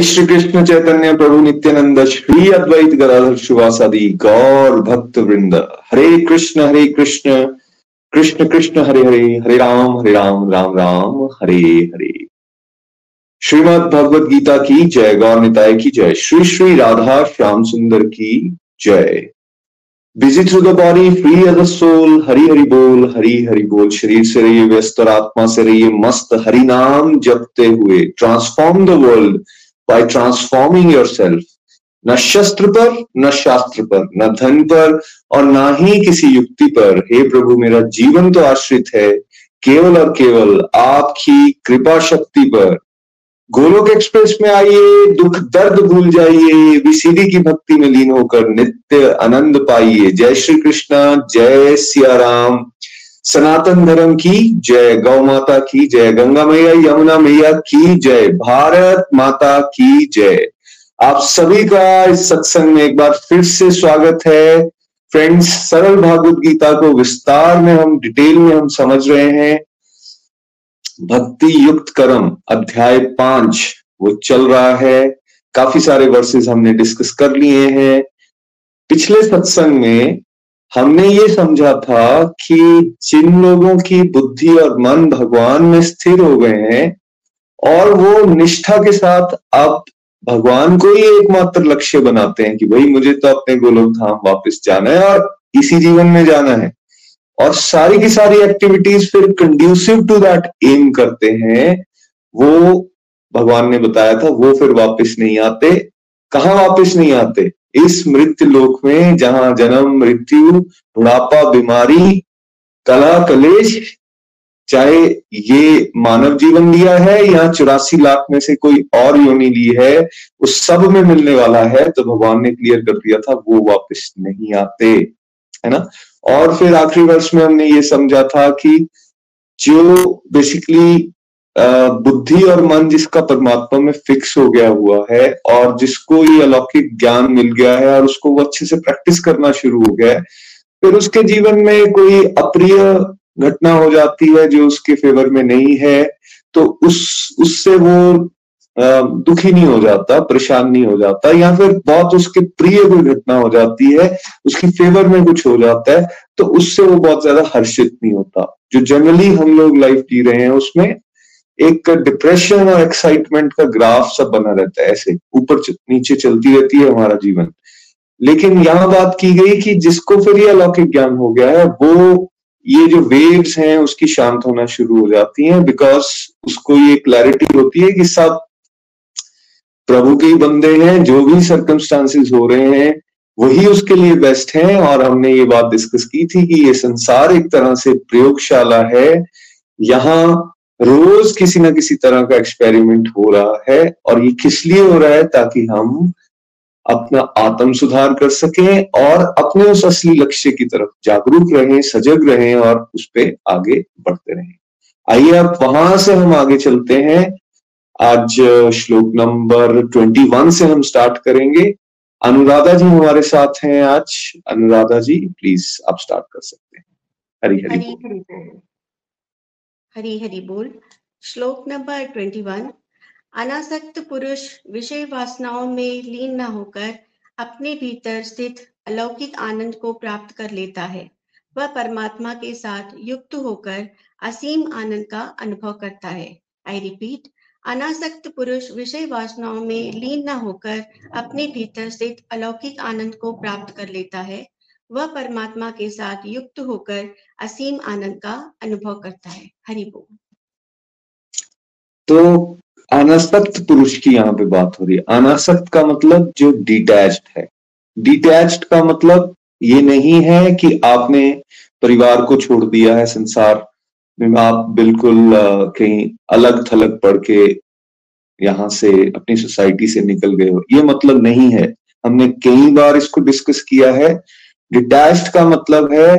जय श्री कृष्ण चैतन्य प्रभु नित्यानंद श्री अद्वैत गदाधर शिवासादि गौर भक्त वृंद हरे कृष्ण हरे कृष्ण। कृष्ण कृष्ण, हरे हरे। हरे राम हरे राम राम राम। हरे हरे। श्रीमद भगवत गीता की जय गौर निताय की जय। श्री श्री राधा श्याम सुंदर की जय। Busy through the body free a soul Hari Hari बोल, हरी, हरि बोल। शरीर से रहिए व्यस्त और आत्मा से रहिए मस्त। हरि नाम जपते हुए। Transform the world by transforming yourself. न शस्त्र पर न शास्त्र पर न धन पर और ना ही किसी युक्ति पर हे प्रभु मेरा जीवन तो आश्रित है केवल और केवल आपकी कृपा शक्ति पर गोलोक एक्सप्रेस में आइए दुख दर्द भूल जाइए विसीधी की भक्ति में लीन होकर नित्य आनंद पाइए जय श्री कृष्णा जय सिया राम सनातन धर्म की जय, गौ माता की जय, गंगा मैया, यमुना मैया की जय, भारत माता की जय। आप सभी का इस सत्संग में एक बार फिर से स्वागत है। फ्रेंड्स सरल भागवत गीता को विस्तार में हम, डिटेल में हम समझ रहे हैं। भक्ति युक्त कर्म, अध्याय पाँच, वो चल रहा है। काफ़ी सारे वर्सेस हमने डिस्कस कर लिए हैं। पिछले सत्संग में हमने ये समझा था कि जिन लोगों की बुद्धि और मन भगवान में स्थिर हो गए हैं, और वो निष्ठा के साथ अब भगवान को ही एकमात्र लक्ष्य बनाते हैं कि भाई मुझे तो अपने गोलोक धाम वापस जाना है और इसी जीवन में जाना है। और सारी की सारी एक्टिविटीज़ फिर कंड्यूसिव टू दैट एम करते हैं। वो भगवान ने बताया था, वो फिर वापस नहीं आते। कहा वापस नहीं आते? इस मृत्यु लोक में जहाँ जन्म, मृत्यु, बुढ़ापा, बीमारी, कला, कलेश, चाहे ये मानव जीवन लिया है या चौरासी लाख में से कोई और योनि ली है, उस सब में मिलने वाला है तो भगवान ने क्लियर कर दिया था, वो वापस नहीं आते, है ना? और फिर आखिरी वर्ष में हमने ये समझा था कि जो बेसिकली बुद्धि और मन जिसका परमात्मा में फिक्स हो गया हुआ है और जिसको ये अलौकिक ज्ञान मिल गया है और उसको वो अच्छे से प्रैक्टिस करना शुरू हो गया है, फिर उसके जीवन में कोई अप्रिय घटना हो जाती है जो उसके फेवर में नहीं है तो उस, उससे वो दुखी नहीं हो जाता, परेशान नहीं हो जाता या फिर बहुत उसके प्रिय कोई घटना हो जाती है, उसकी फेवर में कुछ हो जाता है तो उससे वो बहुत ज़्यादा हर्षित नहीं होता। जो जनरली हम लोग लाइफ जी रहे हैं, उसमें एक डिप्रेशन और एक्साइटमेंट का ग्राफ सब बना रहता है, ऐसे, ऊपर नीचे चलती रहती है हमारा जीवन। लेकिन यहाँ बात की गई कि जिसको फिर ये अलौकिक ज्ञान हो गया है, वो, ये जो वेव्स हैं, उसकी शांत होना शुरू हो जाती हैं बिकॉज़ उसको ये क्लैरिटी होती है कि सब प्रभु के ही बंदे हैं, जो भी सर्कमस्टांसेस हो रहे हैं, वही उसके लिए बेस्ट हैं और हमने ये बात डिस्कस की थी कि ये संसार एक तरह से प्रयोगशाला है। यहाँ रोज किसी ना किसी तरह का एक्सपेरिमेंट हो रहा है और ये किस लिए हो रहा है ताकि हम अपना आत्म सुधार कर सकें और अपने उस असली लक्ष्य की तरफ़ जागरूक रहें सजग रहें और उस पर आगे बढ़ते रहें। आइए अब वहाँ से हम आगे चलते हैं। आज श्लोक नंबर ट्वेंटी वन से हम स्टार्ट करेंगे। अनुराधा जी हमारे साथ हैं आज। अनुराधा जी प्लीज़ आप स्टार्ट कर सकते हैं। हरी हरी, हरी, हरी हरी हरि बोल। श्लोक नंबर ट्वेंटी वन अनासक्त पुरुष विषय वासनाओं में लीन न होकर अपने भीतर स्थित अलौकिक आनंद को प्राप्त कर लेता है। वह परमात्मा के साथ युक्त होकर असीम आनंद का अनुभव करता है। आई रिपीट अनासक्त पुरुष विषय वासनाओं में लीन न होकर अपने भीतर स्थित अलौकिक आनंद को प्राप्त कर लेता है। वह परमात्मा के साथ युक्त होकर असीम आनंद का अनुभव करता है। हरि बोल। तो अनासक्त पुरुष की यहाँ पे बात हो रही है। अनासक्त का मतलब जो डिटैच्ड है। डिटैच्ड का मतलब ये नहीं है कि आपने परिवार को छोड़ दिया है, संसार में आप बिल्कुल कहीं अलग थलग पढ़ के यहाँ से अपनी सोसाइटी से निकल गए हो। ये मतलब नहीं है। हमने कई बार इसको डिस्कस किया है। डिटैच्ड का मतलब है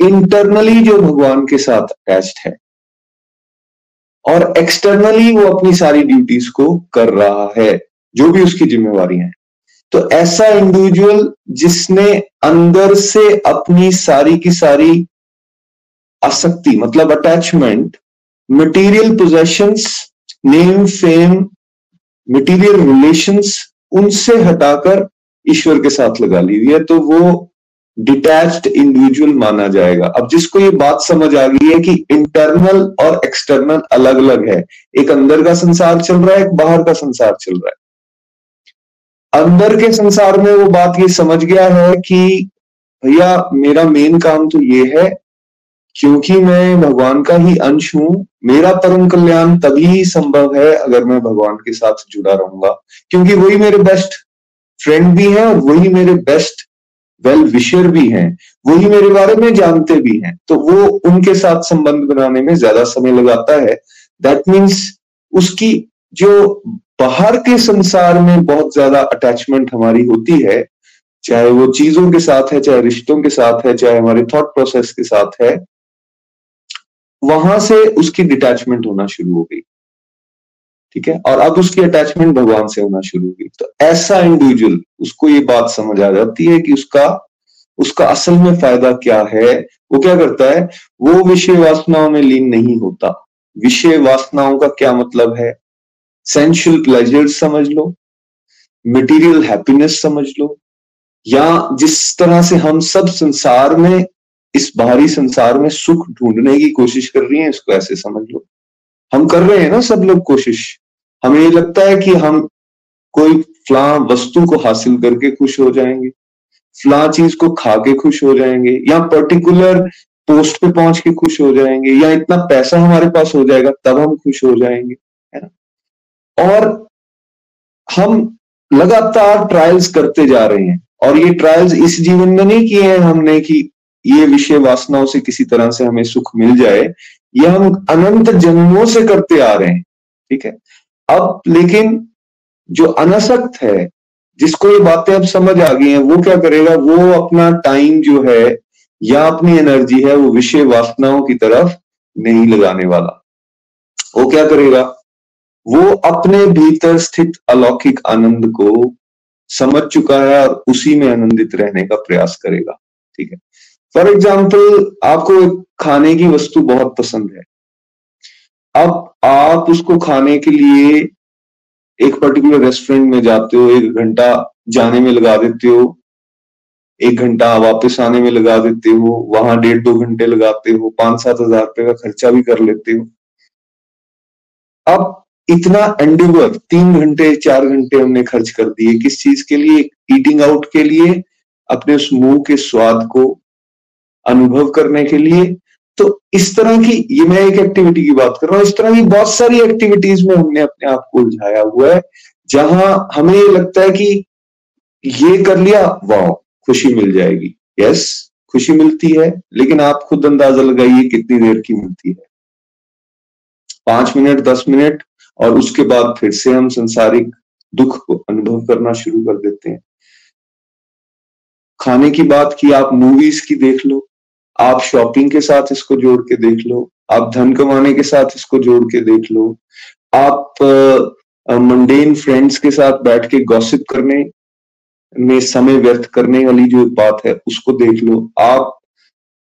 इंटरनली जो भगवान के साथ अटैच्ड है। और एक्सटर्नली वो अपनी सारी ड्यूटीज़ को कर रहा है, जो भी उसकी जिम्मेवार है। तो ऐसा इंडिविजुअल जिसने अंदर से अपनी सारी की सारी आसक्ति मतलब attachment material possessions name fame material relations उनसे हटाकर ईश्वर के साथ लगा ली हुई है तो वो डिटैच्ड इंडिविजुअल माना जाएगा। अब जिसको ये बात समझ आ गई है कि इंटरनल और एक्सटर्नल अलग अलग है। एक अंदर का संसार चल रहा है, एक बाहर का संसार चल रहा है। अंदर के संसार में वो बात ये समझ गया है कि भैया, मेरा मेन काम तो ये है, क्योंकि मैं भगवान का ही अंश हूँ, मेरा परम कल्याण तभी संभव है अगर मैं भगवान के साथ जुड़ा रहूँगा। क्योंकि वही मेरे बेस्ट फ्रेंड भी हैं और वही मेरे बेस्ट वेल विशर भी हैं, वही मेरे बारे में जानते भी हैं। तो वो उनके साथ संबंध बनाने में ज़्यादा समय लगाता है। दैट मीन्स उसकी जो बाहर के संसार में बहुत ज़्यादा अटैचमेंट हमारी होती है, चाहे वो चीज़ों के साथ है, चाहे रिश्तों के साथ है, चाहे हमारे थॉट प्रोसेस के साथ है, वहाँ से उसकी डिटैचमेंट होना शुरू हो गई। ठीक है? और अब उसकी अटैचमेंट भगवान से होना शुरू हुई। तो ऐसा इंडिविजुअल उसको ये बात समझ आ जाती है कि उसका उसका असल में फ़ायदा क्या है? वो क्या करता है? वो विषय वासनाओं में लीन नहीं होता। विषय वासनाओं का क्या मतलब है? सेंशुअल प्लेजर समझ लो मटेरियल हैप्पीनेस समझ लो, या जिस तरह से हम सब संसार में, इस बाहरी संसार में सुख ढूँढने की कोशिश कर रही है, इसको ऐसे समझ लो। हम कर रहे हैं ना सब लोग कोशिश। हमें ये लगता है कि हम कोई फ्ला वस्तु को हासिल करके खुश हो जाएँगे, फ्ला चीज़ को खा के खुश हो जाएँगे, या पर्टिकुलर पोस्ट पे पहुँच के खुश हो जाएँगे, या इतना पैसा हमारे पास हो जाएगा, तब हम खुश हो जाएँगे, है ना? और हम लगातार ट्रायल्स करते जा रहे हैं, और ये ट्रायल्स इस जीवन में नहीं किए हैं हमने कि ये विषय वासनाओं से किसी तरह से हमें सुख मिल जाए, ये हम अनंत जन्मों से करते आ रहे हैं, ठीक है? अब लेकिन जो अनासक्त है, जिसको ये बातें अब समझ आ गई हैं, वो क्या करेगा? वो अपना टाइम जो है, या अपनी एनर्जी है, वो विषय वासनाओं की तरफ़ नहीं लगाने वाला। वो क्या करेगा? वो अपने भीतर स्थित अलौकिक आनंद को समझ चुका है और उसी में आनंदित रहने का प्रयास करेगा। ठीक है। फॉर एग्ज़ाम्पल आपको खाने की वस्तु बहुत पसंद है। अब आप उसको खाने के लिए एक पर्टिकुलर रेस्टोरेंट में जाते हो, एक घंटा जाने में लगा देते हो, एक घंटा वापस आने में लगा देते हो, वहाँ डेढ़ दो घंटे लगाते हो, पाँच सात हज़ार रुपए का खर्चा भी कर लेते हो। अब इतना एंडिवर तीन घंटे, चार घंटे हमने खर्च कर दिए किस चीज़ के लिए? ईटिंग आउट के लिए, अपने उस मुँह के स्वाद को अनुभव करने के लिए तो इस तरह की, ये मैं एक एक्टिविटी की बात कर रहा हूँ, इस तरह की बहुत सारी एक्टिविटीज़ में हमने अपने आप को उलझाया हुआ है, जहाँ हमें ये लगता है कि ये कर लिया, वाह, खुशी मिल जाएगी। यस खुशी मिलती है, लेकिन आप खुद अंदाज़ा लगाइए कितनी देर की मिलती है। पाँच मिनट, दस मिनट, और उसके बाद फिर से हम संसारिक दुख को अनुभव करना शुरू कर देते हैं। खाने की बात की, आप मूवीज़ की देख लो आप शॉपिंग के साथ इसको जोड़ के देख लो, आप धन कमाने के साथ इसको जोड़ के देख लो, आप मंडेन फ्रेंड्स के साथ बैठ के गॉसिप करने में समय व्यर्थ करने वाली जो बात है, उसको देख लो। आप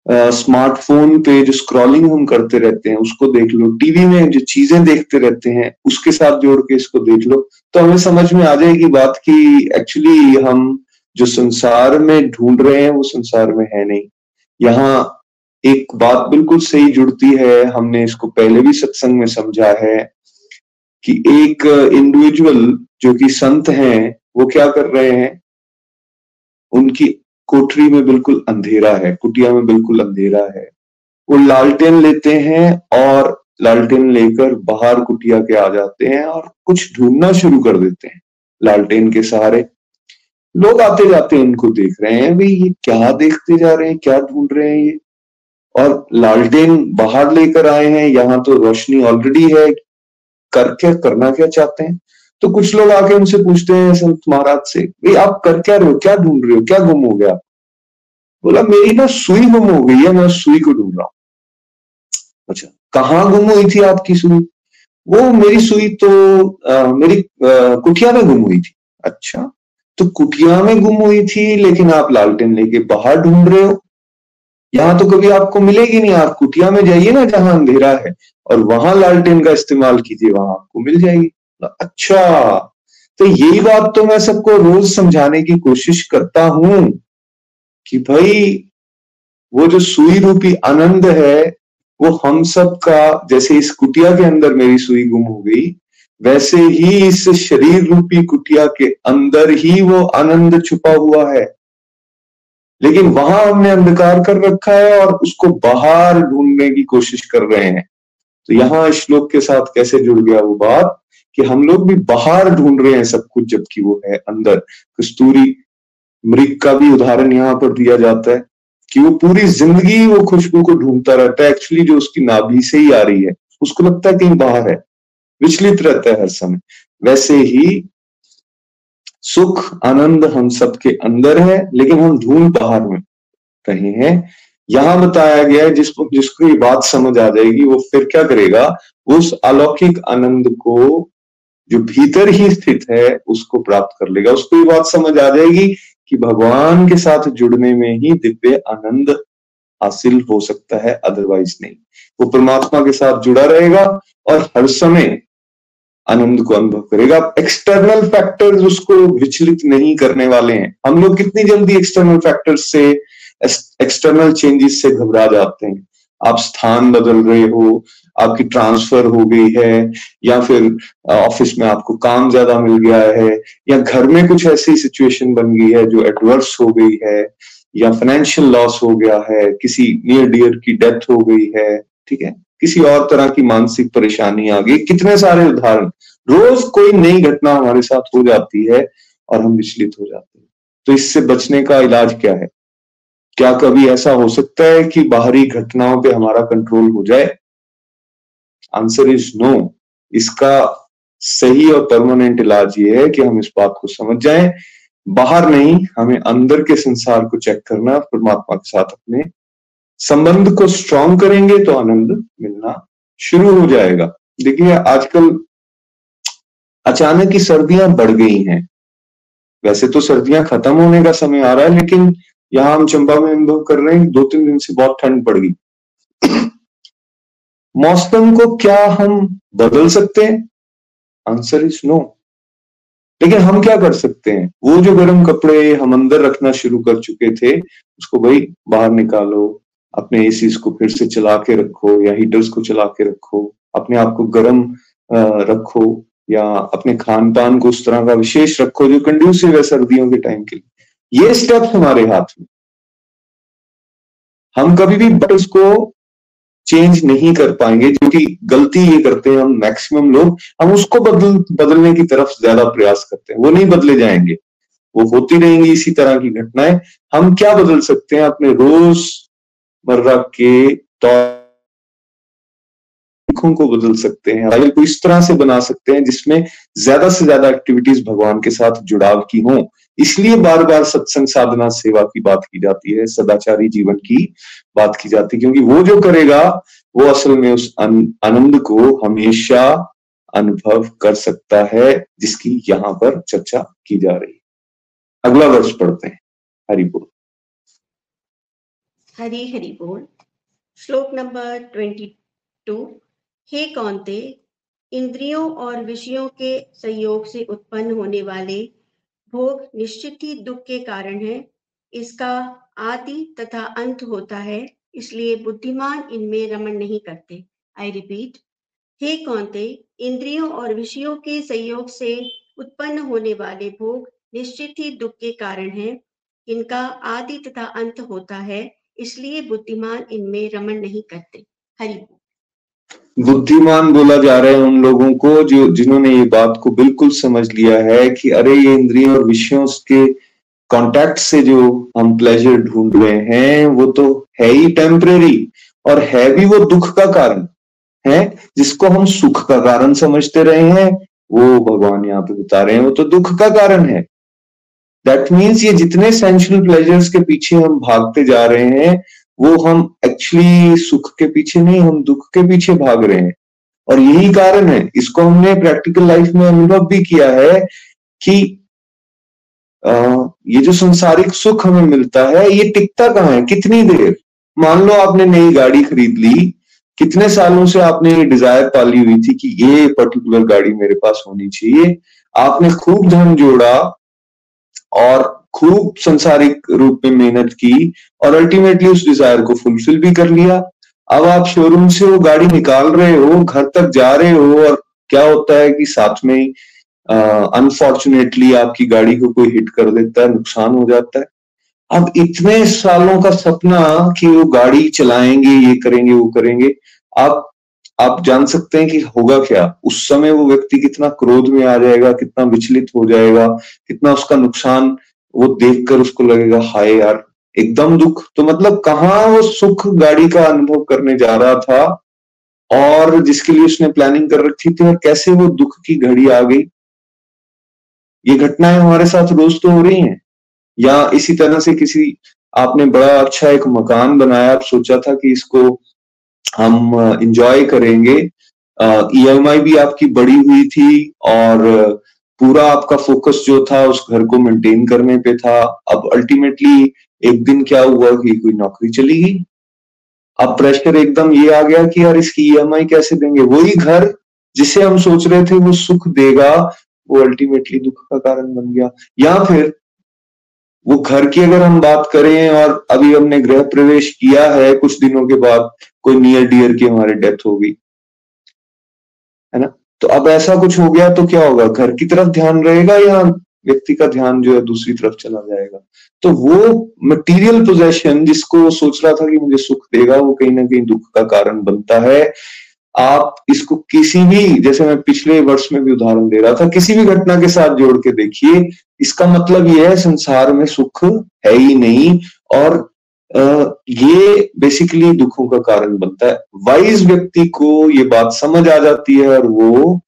स्मार्टफ़ोन पे जो स्क्रॉलिंग हम करते रहते हैं, उसको देख लो। टीवी में जो चीज़ें देखते रहते हैं, उसके साथ जोड़ के इसको देख लो। तो हमें समझ में आ जाएगी बात कि एक्चुअली हम जो संसार में ढूंढ रहे हैं, वो संसार में है नहीं। यहाँ एक बात बिल्कुल सही जुड़ती है, हमने इसको पहले भी सत्संग में समझा है कि एक इंडिविजुअल जो कि संत हैं, वो क्या कर रहे हैं? उनकी कोठरी में बिल्कुल अंधेरा है, कुटिया में बिल्कुल अंधेरा है। वो लालटेन लेते हैं और लालटेन लेकर बाहर कुटिया के आ जाते हैं और कुछ ढूंढना शुरू कर देते हैं। लालटेन के सहारे लोग आते जाते उनको देख रहे हैं भाई ये क्या देखते जा रहे हैं क्या ढूंढ रहे हैं ये? और लालटेन बाहर लेकर आए हैं यहाँ तो रोशनी ऑलरेडी है कर क्या करना क्या चाहते हैं? तो कुछ लोग आके उनसे पूछते हैं संत महाराज से भाई आप कर क्या रहे हो क्या ढूंढ रहे हो क्या गुम हो गया? बोला मेरी ना सुई गुम हो गई है मैं सुई को ढूंढ रहा हूँ। अच्छा कहाँ गुम हुई थी आपकी सुई? वो मेरी सुई तो आ, मेरी कुटिया में गुम हुई थी। अच्छा तो कुटिया में गुम हुई थी, लेकिन आप लालटेन लेके बाहर ढूंढ रहे हो। यहाँ तो कभी आपको मिलेगी नहीं, आप कुटिया में जाइए ना जहाँ अंधेरा है, और वहाँ लालटेन का इस्तेमाल कीजिए, वहाँ आपको मिल जाएगी। अच्छा तो यही बात तो मैं सबको रोज समझाने की कोशिश करता हूँ कि भाई, वो जो सुई रूपी आनंद है, वो हम सब का जैसे इस कुटिया के अंदर मेरी सुई गुम हो गई वैसे ही इस शरीर रूपी कुटिया के अंदर ही वो आनंद छुपा हुआ है। लेकिन वहाँ हमने अंधकार कर रखा है और उसको बाहर ढूँढने की कोशिश कर रहे हैं। तो यहाँ श्लोक के साथ कैसे जुड़ गया वो बात कि हम लोग भी बाहर ढूंढ रहे हैं सब कुछ, जबकि वो है अंदर। कस्तूरी मृग का भी उदाहरण यहाँ पर दिया जाता है कि वो पूरी ज़िंदगी वो खुशबू को ढूंढता रहता है। एक्चुअली जो उसकी नाभि से ही आ रही है, उसको लगता है कहीं बाहर है। विचलित रहता है हर समय। वैसे ही सुख, आनंद हम सबके अंदर है, लेकिन हम ढूंढ बाहर में रहे हैं। यहाँ बताया गया है जिस जिसको ये बात समझ आ जाएगी, वो फिर क्या करेगा? उस अलौकिक आनंद को, जो भीतर ही स्थित है, उसको प्राप्त कर लेगा। उसको ये बात समझ आ जाएगी कि भगवान के साथ जुड़ने में ही दिव्य आनंद हासिल हो सकता है अदरवाइज़ नहीं। वो परमात्मा के साथ जुड़ा रहेगा और हर समय आनंद को अनुभव करेगा। एक्सटर्नल फैक्टर्स उसको विचलित नहीं करने वाले हैं। हम लोग कितनी जल्दी एक्सटर्नल फैक्टर्स से एक्सटर्नल चेंजेस से घबरा जाते हैं। आप स्थान बदल रहे हो, आपकी ट्रांसफ़र हो गई है, या फिर ऑफ़िस में आपको काम ज़्यादा मिल गया है, या घर में कुछ ऐसी सिचुएशन बन गई है जो एडवर्स हो गई है, या फाइनेंशियल लॉस हो गया है, किसी नियर डियर की डेथ हो गई है, ठीक है? किसी और तरह की मानसिक परेशानी आ गई। कितने सारे उदाहरण। रोज कोई नई घटना हमारे साथ हो जाती है और हम विचलित हो जाते हैं। तो इससे बचने का इलाज क्या है? क्या कभी ऐसा हो सकता है कि बाहरी घटनाओं पे हमारा कंट्रोल हो जाए? आंसर इज़ नो इसका सही और परमानेंट इलाज ये है कि हम इस बात को समझ जाएँ। बाहर नहीं, हमें अंदर के संसार को चेक करना, परमात्मा के साथ अपने संबंध को स्ट्रॉन्ग करेंगे तो आनंद मिलना शुरू हो जाएगा। देखिए, आजकल अचानक ही सर्दियाँ बढ़ गई हैं। वैसे तो सर्दियाँ खत्म होने का समय आ रहा है, लेकिन यहाँ हम चंबा में अनुभव कर रहे हैं दो तीन दिन से बहुत ठंड पड़ गई। मौसम को क्या हम बदल सकते हैं? Answer is no. लेकिन हम क्या कर सकते हैं? वो जो गर्म कपड़े हम अंदर रखना शुरू कर चुके थे, उसको भाई बाहर निकालो अपने एसी को फिर से चला के रखो या हीटर्स को चला के रखो, अपने आप को गर्म रखो या अपने खान पान को उस तरह का विशेष रखो जो कंड्यूसिव है सर्दियों के टाइम के लिए। ये स्टेप हमारे हाथ में। हम कभी भी बटर्स को चेंज नहीं कर पाएँगे, जो कि गलती ये करते हैं हम मैक्सिमम लोग, हम उसको बदल, बदलने की तरफ़ ज़्यादा प्रयास करते हैं। वो नहीं बदले जाएँगे। वो होती रहेंगी इसी तरह की घटनाएँ। हम क्या बदल सकते हैं अपने रोज मर्रा के तौर को बदल सकते हैं, राइल को इस तरह से बना सकते हैं जिसमें ज़्यादा से ज़्यादा एक्टिविटीज़ भगवान के साथ जुड़ाव की हों। इसलिए बार बार सत्संग साधना सेवा की बात की जाती है, सदाचारी जीवन की बात की जाती है, क्योंकि वो जो करेगा, वो असल में उस आनंद को हमेशा अनुभव कर सकता है, जिसकी यहाँ पर चर्चा की जा रही है। अगला वर्ष पढ़ते हैं, हरि बोल। हरी हरि बोल। श्लोक नंबर ट्वेंटी टू। हे कौनते, इंद्रियों और विषयों के संयोग से उत्पन्न होने वाले भोग निश्चित ही दुख के कारण है। इसका आदि तथा अंत होता है, इसलिए बुद्धिमान इनमें रमन नहीं करते। आई रिपीट हे कौनते, इंद्रियों और विषयों के संयोग से उत्पन्न होने वाले भोग निश्चित ही दुख के कारण है। इनका आदि तथा अंत होता है इसलिए बुद्धिमान इनमें रमन नहीं करते। हरि बुद्धिमान बोला जा रहा है उन लोगों को जो, जिन्होंने ये बात को बिल्कुल समझ लिया है कि अरे ये इंद्रियों और विषयों के कांटेक्ट से जो हम प्लेजर ढूंढ रहे हैं, वो तो है ही टेम्परेरी और है भी वो दुख का कारण, है? जिसको हम सुख का कारण समझते रहे हैं, वो भगवान यहाँ पे बता रहे हैं, वो तो दुख का कारण है। दैट मीन्स ये जितने सेंशुअल प्लेजर्स के पीछे हम भागते जा रहे हैं वो हम एक्चुअली सुख के पीछे नहीं हम दुख के पीछे भाग रहे हैं। और यही कारण है इसको हमने प्रैक्टिकल लाइफ में अनुभव भी किया है कि आ, ये जो संसारिक सुख हमें मिलता है ये टिकता कहाँ है? कितनी देर? मान लो आपने नई गाड़ी खरीद ली कितने सालों से आपने ये डिज़ायर पाली हुई थी कि ये पर्टिकुलर गाड़ी मेरे पास होनी चाहिए। आपने खूब धन जोड़ा और खूब संसारिक रूप में मेहनत की और अल्टीमेटली उस डिज़ायर को फुलफिल भी कर लिया। अब आप शोरूम से वो गाड़ी निकाल रहे हो, घर तक जा रहे हो और क्या होता है कि साथ में अनफॉर्चुनेटली आपकी गाड़ी को कोई हिट कर देता है, नुकसान हो जाता है। अब इतने सालों का सपना कि वो गाड़ी चलाएँगे, ये करेंगे, वो करेंगे, आप आप जान सकते हैं कि होगा क्या? उस समय वो व्यक्ति कितना क्रोध में आ जाएगा, कितना विचलित हो जाएगा, कितना उसका नुकसान वो देखकर उसको लगेगा, हाय यार, एकदम दुख। तो मतलब कहाँ वो सुख गाड़ी का अनुभव करने जा रहा था और जिसके लिए उसने प्लानिंग कर रखी थी और कैसे वो दुख की घड़ी आ गई? ये घटनाएँ हमारे साथ रोज तो हो रही हैं। या इसी तरह से किसी, आपने बड़ा अच्छा एक मकान बनाया, आप सोचा था कि इसको हम इंजॉय करेंगे। ईएमआई e भी आपकी बड़ी हुई थी और पूरा आपका फोकस जो था उस घर को मेंटेन करने पे था। अब अल्टीमेटली एक दिन क्या हुआ कि कोई नौकरी चली गई। अब प्रेशर एकदम ये आ गया कि यार इसकी ईएमआई e कैसे देंगे? वही घर जिसे हम सोच रहे थे वो सुख देगा, वो अल्टीमेटली दुख का कारण बन गया। या फिर वो घर की अगर हम बात करें और अभी हमने गृह प्रवेश किया है, कुछ दिनों के बाद कोई नियर डियर की हमारी डेथ हो गई। है ना? तो अब ऐसा कुछ हो गया तो क्या होगा? घर की तरफ़ ध्यान रहेगा या व्यक्ति का ध्यान जो है दूसरी तरफ़ चला जाएगा? तो वो मटेरियल पोजेशन जिसको सोच रहा था कि मुझे सुख देगा, वो कहीं ना कहीं दुख का कारण बनता है। आप इसको किसी भी, जैसे मैं पिछले वर्ष में भी उदाहरण दे रहा था, किसी भी घटना के साथ जोड़ के देखिए, इसका मतलब यह है संसार में सुख है ही नहीं और ये बेसिकली दुखों का कारण बनता है। वाइज व्यक्ति को ये बात समझ आ जाती है और वो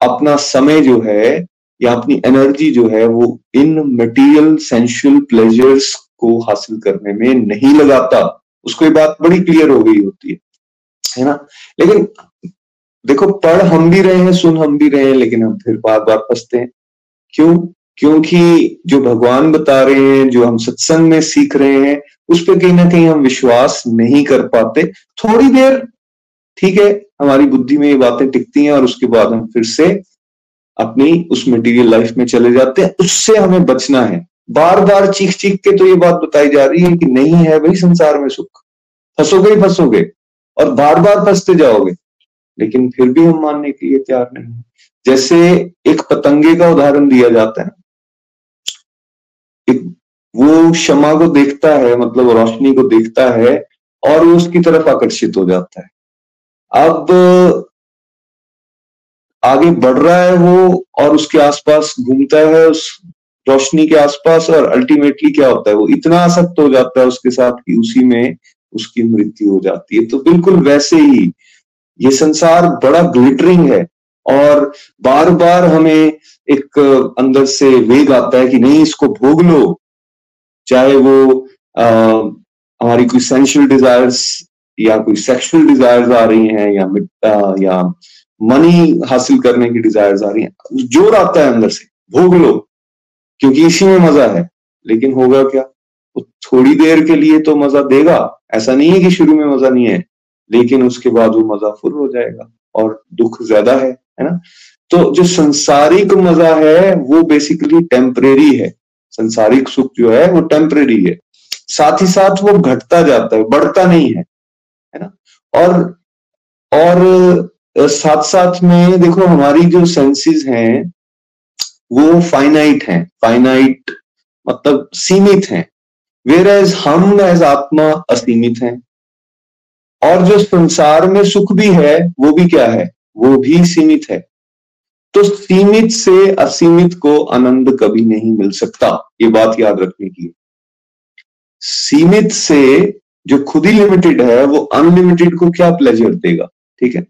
अपना समय जो है या अपनी एनर्जी जो है वो इन मटेरियल सेंशुअल प्लेजर्स को हासिल करने में नहीं लगाता। उसको ये बात बड़ी क्लियर हो गई होती है। है ना? लेकिन देखो, पढ़ हम भी रहे हैं, सुन हम भी रहे हैं, लेकिन हम फिर बार बार फंसते हैं। क्यों? क्योंकि जो भगवान बता रहे हैं, जो हम सत्संग में सीख रहे हैं, उस पर कहीं ना कहीं हम विश्वास नहीं कर पाते। थोड़ी देर, ठीक है, हमारी बुद्धि में ये बातें टिकती हैं और उसके बाद हम फिर से अपनी उस मटेरियल लाइफ में चले जाते हैं। उससे हमें बचना है। बार बार चीख चीख के तो ये बात बताई जा रही है कि नहीं है भाई संसार में सुख। फंसोगे ही फंसोगे और बार बार फंसते जाओगे। लेकिन फिर भी हम मानने के लिए तैयार नहीं है। जैसे एक पतंगे का उदाहरण दिया जाता है। एक वो क्षमा को देखता है मतलब रोशनी को देखता है और वो उसकी तरफ़ आकर्षित हो जाता है। अब आगे बढ़ रहा है वो और उसके आसपास घूमता है, उस रोशनी के आसपास और अल्टीमेटली क्या होता है? वो इतना आसक्त हो जाता है उसके साथ कि उसी में उसकी मृत्यु हो जाती है। तो बिल्कुल वैसे ही ये संसार बड़ा ग्लिटरिंग है और बार बार हमें एक अंदर से वेग आता है कि नहीं इसको भोग लो। चाहे वो आ, हमारी कोई सेंशुअल डिजायर्स या कोई सेक्सुअल डिजायर्स आ रही हैं या आ, या मनी हासिल करने की डिजायर्स आ रही हैं ज़ोर आता है अंदर से भोग लो। क्योंकि इसी में मज़ा है। लेकिन होगा क्या? वो थोड़ी देर के लिए तो मज़ा देगा। ऐसा नहीं है कि शुरू में मज़ा नहीं है। लेकिन उसके बाद वो मज़ा फुल हो जाएगा और दुख ज़्यादा है है ना? तो जो संसारिक मज़ा है, वो बेसिकली टेम्परेरी है। संसारिक सुख जो है, वो टेम्परेरी है। साथ ही साथ वो घटता जाता है, बढ़ता नहीं है है ना? और और साथ साथ में देखो, हमारी जो सेंसेस हैं, वो फाइनाइट हैं। फाइनाइट मतलब सीमित हैं। वेर एज हम एज आत्मा असीमित हैं। और जो संसार में सुख भी है, वो भी क्या है? वो भी सीमित है। तो सीमित से असीमित को आनंद कभी नहीं मिल सकता, ये बात याद रखने की। सीमित से जो खुद ही लिमिटेड है, वो अनलिमिटेड को क्या प्लेजर देगा? ठीक है?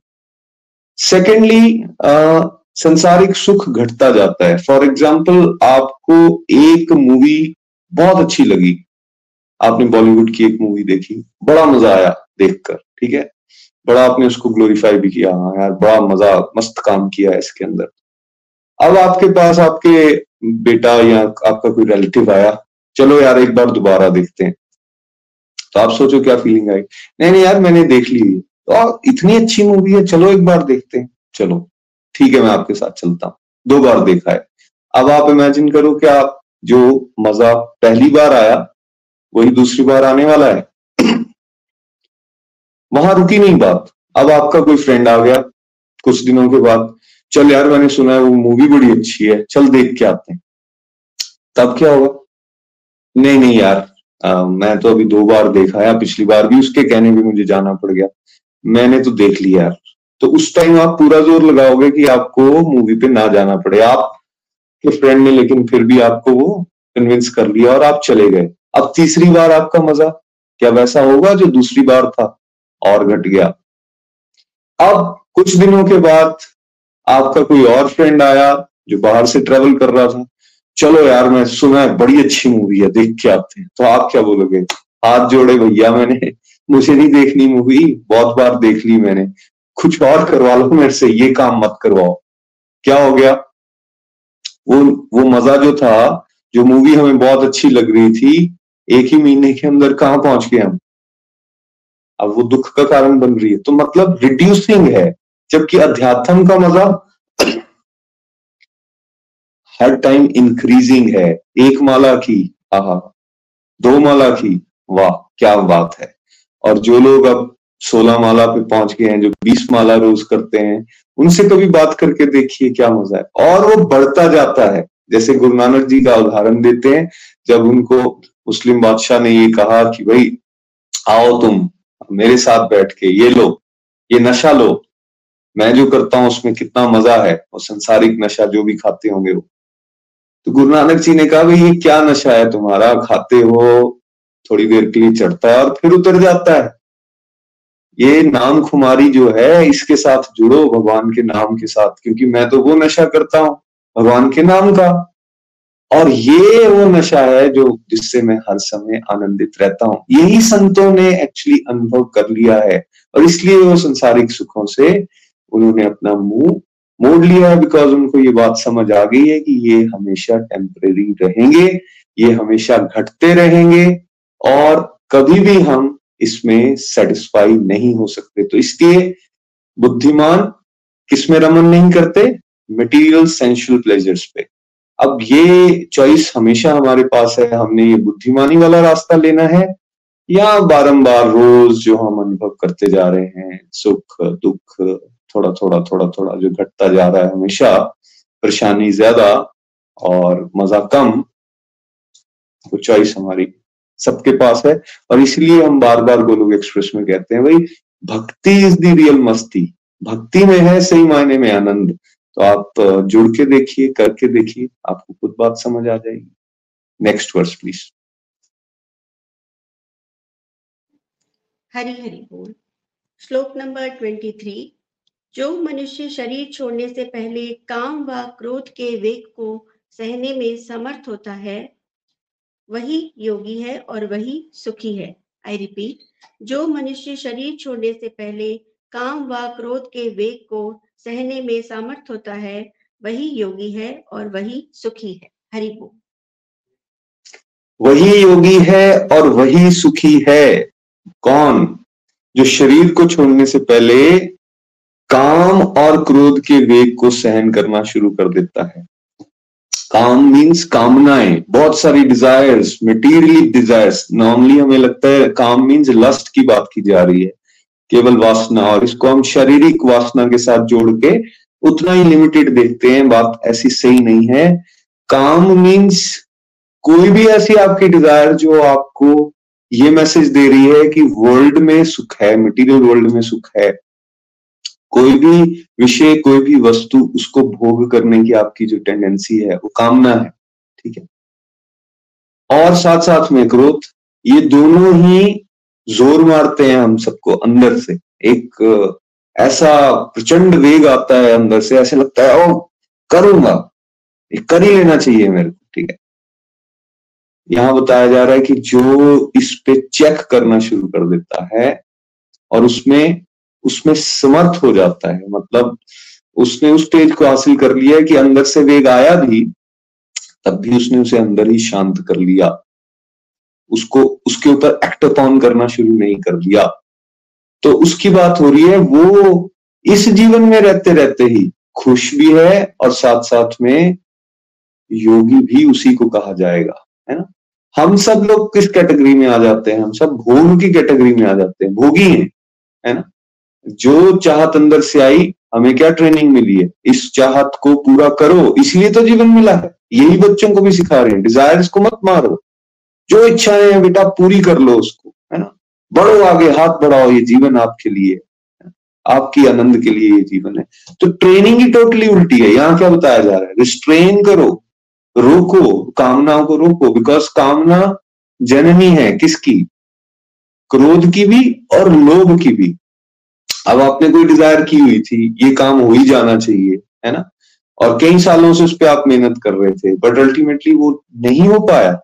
सेकेंडली संसारिक सुख घटता जाता है। फॉर एग्ज़ाम्पल आपको एक मूवी बहुत अच्छी लगी। आपने बॉलीवुड की एक मूवी देखी, बड़ा मज़ा आया। देखकर, ठीक है? बड़ा आपने उसको ग्लोरीफाई भी किया। हाँ यार, बड़ा मज़ा, मस्त काम किया है इसके अंदर। अब आपके पास आपके बेटा या आपका कोई रिलेटिव आया। चलो यार, एक बार दोबारा देखते हैं। तो आप सोचो क्या फीलिंग आई। नहीं नहीं यार, मैंने देख ली। तो इतनी अच्छी मूवी है, चलो एक बार देखते हैं। चलो, ठीक है, मैं आपके साथ चलता हूँ। दो बार देखा है। अब आप इमेजिन करो कि आप, जो मज़ा पहली बार आया, वही दूसरी बार आने वाला है। वहाँ रुकी नहीं बात। अब आपका कोई फ्रेंड आ गया कुछ दिनों के बाद चल यार मैंने सुना है वो मूवी बड़ी अच्छी है चल देख के आते हैं। तब क्या होगा नहीं नहीं यार आ, मैं तो अभी दो बार देखा है पिछली बार भी उसके कहने भी मुझे जाना पड़ गया। मैंने तो देख लिया यार। तो उस टाइम आप पूरा ज़ोर लगाओगे कि आपको मूवी पे ना जाना पड़े। आप के फ्रेंड ने लेकिन फिर भी आपको वो कन्विंस कर लिया और आप चले गए। अब तीसरी बार आपका मज़ा क्या वैसा होगा जो दूसरी बार था? और घट गया। अब कुछ दिनों के बाद आपका कोई और फ्रेंड आया जो बाहर से ट्रेवल कर रहा था। चलो यार, मैं सुना है बड़ी अच्छी मूवी है, देख के आते हैं। तो आप क्या बोलोगे? हाथ जोड़े, भैया, मैंने मुझे नहीं देखनी मूवी बहुत बार देख ली मैंने। कुछ और करवा लो मेरे से, ये काम मत करवाओ। क्या हो गया? वो वो मज़ा जो था, जो मूवी हमें बहुत अच्छी लग रही थी, एक ही महीने के अंदर कहा पहुँच गए हम? अब वो दुख का कारण बन रही है। तो मतलब रिड्यूसिंग है, जबकि अध्यात्म का मज़ा हर टाइम इंक्रीजिंग है। एक माला की, आहा, दो माला की, वाह, क्या बात है। और जो लोग अब सोलह माला पे पहुँच गए हैं, जो बीस माला रोज करते हैं, उनसे कभी बात करके देखिए क्या मज़ा है। और वो बढ़ता जाता है। जैसे गुरु नानक जी का उदाहरण देते हैं, जब उनको मुस्लिम बादशाह ने ये कहा कि भाई, आओ तुम मेरे साथ बैठ के ये लो, ये नशा लो। मैं जो करता हूँ, उसमें कितना मज़ा है और संसारिक नशा जो भी खाते होंगे वो। तो गुरु नानक जी ने कहा, भाई, ये क्या नशा है तुम्हारा? खाते हो, थोड़ी देर के लिए चढ़ता है और फिर उतर जाता है। ये नाम खुमारी जो है, इसके साथ जुड़ो, भगवान के नाम के साथ, क्योंकि मैं तो वो नशा करता हूँ, भगवान के नाम का। और ये वो नशा है जो, जिससे मैं हर समय आनंदित रहता हूँ। यही संतों ने एक्चुअली अनुभव कर लिया है और इसलिए वो संसारिक सुखों से उन्होंने अपना मुँह मोड़ लिया बिकॉज़ उनको ये बात समझ आ गई है कि ये हमेशा टेम्परेरी रहेंगे, ये हमेशा घटते रहेंगे और कभी भी हम इसमें सेटिस्फाई नहीं हो सकते। तो इसलिए बुद्धिमान किसमें रमन नहीं करते? मटेरियल सेंशुअल प्लेजर्स पे। अब ये चॉइस हमेशा हमारे पास है, हमने ये बुद्धिमानी वाला रास्ता लेना है, या बारंबार रोज जो हम अनुभव करते जा रहे हैं, सुख, दुख, थोड़ा थोड़ा थोड़ा थोड़ा जो घटता जा रहा है हमेशा, परेशानी ज़्यादा और मज़ा कम, वो चॉइस हमारी सबके पास है। और इसलिए हम बार बार गोलोक एक्सप्रेस में कहते हैं, भाई, भक्ति इज़ द रियल मस्ती, भक्ति में है, सही मायने में आनंद। तो आप जुड़ के देखिए, करके देखिए, आपको खुद बात समझ आ जाएगी। Next verse please Hari Hari बोल। श्लोक नंबर ट्वेंटी थ्री जो मनुष्य शरीर छोड़ने से पहले काम व क्रोध के वेग को सहने में समर्थ होता है, वही योगी है और वही सुखी है। आई रिपीट जो मनुष्य शरीर छोड़ने से पहले काम व क्रोध के वेग को सहने में सामर्थ होता है, वही योगी है और वही सुखी है। हरि बोल। वही योगी है और वही सुखी है। कौन? जो शरीर को छोड़ने से पहले काम और क्रोध के वेग को सहन करना शुरू कर देता है। काम मीन्स कामनाएँ, बहुत सारी डिजायर्स मटीरियली डिजायर्स नॉर्मली हमें लगता है काम मीन्स लस्ट की बात की जा रही है। केवल वासना और इसको हम शारीरिक वासना के साथ जोड़ के उतना ही लिमिटेड देखते हैं। बात ऐसी सही नहीं है। काम मीन्स कोई भी ऐसी आपकी डिज़ायर जो आपको ये मैसेज दे रही है कि वर्ल्ड में सुख है मटेरियल वर्ल्ड में सुख है। कोई भी विषय, कोई भी वस्तु उसको भोग करने की आपकी जो टेंडेंसी है, वो कामना है, ठीक है? और साथ साथ में क्रोध ये दोनों ही ज़ोर मारते हैं हम सबको अंदर से। एक ऐसा प्रचंड वेग आता है अंदर से, ऐसे लगता है ओ करूँगा। कर ही लेना चाहिए मेरे को, ठीक है? यहाँ बताया जा रहा है कि जो इस पे चेक करना शुरू कर देता है और उसमें उसमें समर्थ हो जाता है। मतलब उसने उस स्टेज को हासिल कर लिया कि अंदर से वेग आया भी, तब भी उसने उसे अंदर ही शांत कर लिया। उसको, उसके ऊपर एक्ट अपॉन करना शुरू नहीं कर दिया। तो उसकी बात हो रही है, वो इस जीवन में रहते रहते ही खुश भी है और साथ साथ में योगी भी उसी को कहा जाएगा, है ना? हम सब लोग किस कैटेगरी में आ जाते हैं? हम सब भोग की कैटेगरी में आ जाते हैं, भोगी हैं, है ना? जो चाहत अंदर से आई, हमें क्या ट्रेनिंग मिली है? इस चाहत को पूरा करो, इसलिए तो जीवन मिला है। यही बच्चों को भी सिखा रहे हैं डिज़ायर को मत मारो। जो इच्छाएँ हैं बेटा, पूरी कर लो उसको, है ना? बढ़ो आगे, हाथ बढ़ाओ, ये जीवन आपके लिए आपकी आनंद के लिए ये जीवन है। तो ट्रेनिंग ही टोटली उल्टी है, यहाँ क्या बताया जा रहा है? रिस्ट्रेन करो, रोको, कामनाओं को रोको बिकॉज़ कामना जननी है किसकी? क्रोध की भी और लोभ की भी। अब आपने कोई डिज़ायर की हुई थी, ये काम हो ही जाना चाहिए, है ना? और कई सालों से उस पर आप मेहनत कर रहे थे बट अल्टीमेटली वो नहीं हो पाया।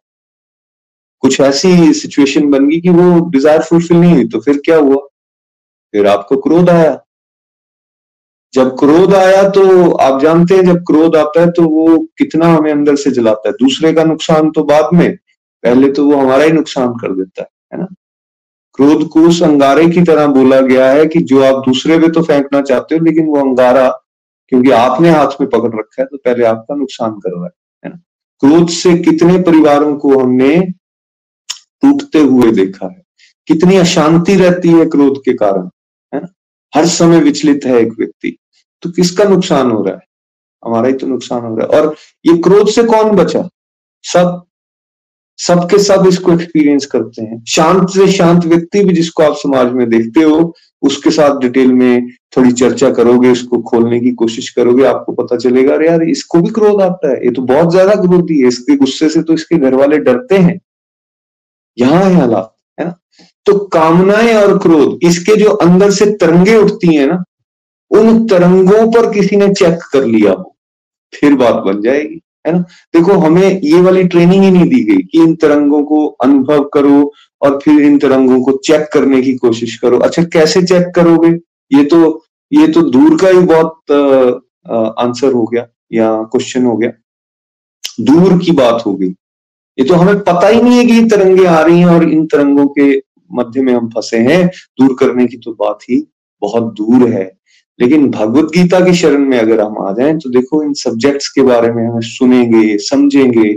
कुछ ऐसी सिचुएशन बन गई कि वो डिज़ायर फुलफिल नहीं हुई तो फिर क्या हुआ? फिर आपको क्रोध आया। जब क्रोध आया तो आप जानते हैं, जब क्रोध आता है तो वो कितना हमें अंदर से जलाता है। दूसरे का नुकसान तो बाद में, पहले तो वो हमारा ही नुकसान कर देता है है ना? क्रोध को उस अंगारे की तरह बोला गया है कि जो आप दूसरे पे तो फेंकना चाहते हो, लेकिन वो अंगारा, क्योंकि आपने हाथ में पकड़ रखा है तो पहले आपका नुकसान कर रहा है ना? क्रोध से कितने परिवारों को हमने टूटते हुए देखा है। कितनी अशांति रहती है क्रोध के कारण, है ना? हर समय विचलित है एक व्यक्ति। तो किसका नुकसान हो रहा है? हमारा ही तो नुकसान हो रहा है। और ये क्रोध से कौन बचा? सब, सबके सब इसको एक्सपीरियंस करते हैं। शांत से शांत व्यक्ति भी जिसको आप समाज में देखते हो, उसके साथ डिटेल में थोड़ी चर्चा करोगे, उसको खोलने की कोशिश करोगे, आपको पता चलेगा, अरे यार, इसको भी क्रोध आता है। ये तो बहुत ज़्यादा क्रोधी है। इसके गुस्से से तो इसके घर वाले डरते हैं। यहाँ है हालात, है ना? तो कामनाएँ और क्रोध, इसके जो अंदर से तरंगे उठती हैं ना, उन तरंगों पर किसी ने चेक कर लिया हो, फिर बात बन जाएगी, है ना? देखो, हमें ये वाली ट्रेनिंग ही नहीं दी गई कि इन तरंगों को अनुभव करो और फिर इन तरंगों को चेक करने की कोशिश करो। अच्छा कैसे चेक करोगे? ये तो ये तो दूर का ही बहुत आंसर हो गया या क्वेश्चन हो गया। दूर की बात हो गई। ये तो हमें पता ही नहीं है कि ये तरंगे आ रही हैं और इन तरंगों के मध्य में हम फंसे हैं। दूर करने की तो बात ही बहुत दूर है। लेकिन भगवत गीता की शरण में अगर हम आ जाएँ तो देखो इन सब्जेक्ट्स के बारे में हम सुनेंगे, समझेंगे,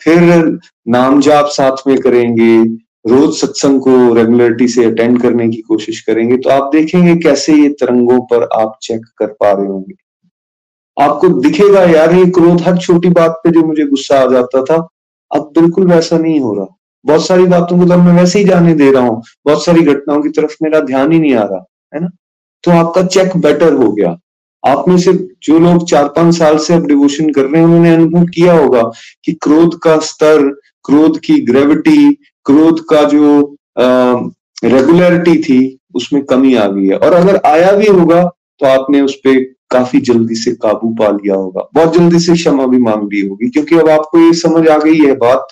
फिर नाम जाप साथ में करेंगे, रोज सत्संग को रेगुलरिटी से अटेंड करने की कोशिश करेंगे तो आप देखेंगे कैसे ये तरंगों पर आप चेक कर पा रहे होंगे। आपको दिखेगा, यार ये क्रोध, हर छोटी बात पे जो मुझे गुस्सा आ जाता था अब बिल्कुल वैसा नहीं हो रहा। बहुत सारी बातों को तो मैं वैसे ही जाने दे रहा हूँ। बहुत सारी घटनाओं की तरफ़ मेरा ध्यान ही नहीं आ रहा, है ना? तो आपका चेक बेटर हो गया। आप में से जो लोग चार पाँच साल से अब डिवोशन कर रहे हैं, उन्होंने अनुभव किया होगा कि क्रोध का स्तर, क्रोध की ग्रेविटी क्रोध का जो रेगुलरिटी थी, उसमें कमी आ गई है। और अगर आया भी होगा तो आपने उस पर काफ़ी जल्दी से काबू पा लिया होगा। बहुत जल्दी से क्षमा भी मांग ली होगी, क्योंकि अब आपको ये समझ आ गई है बात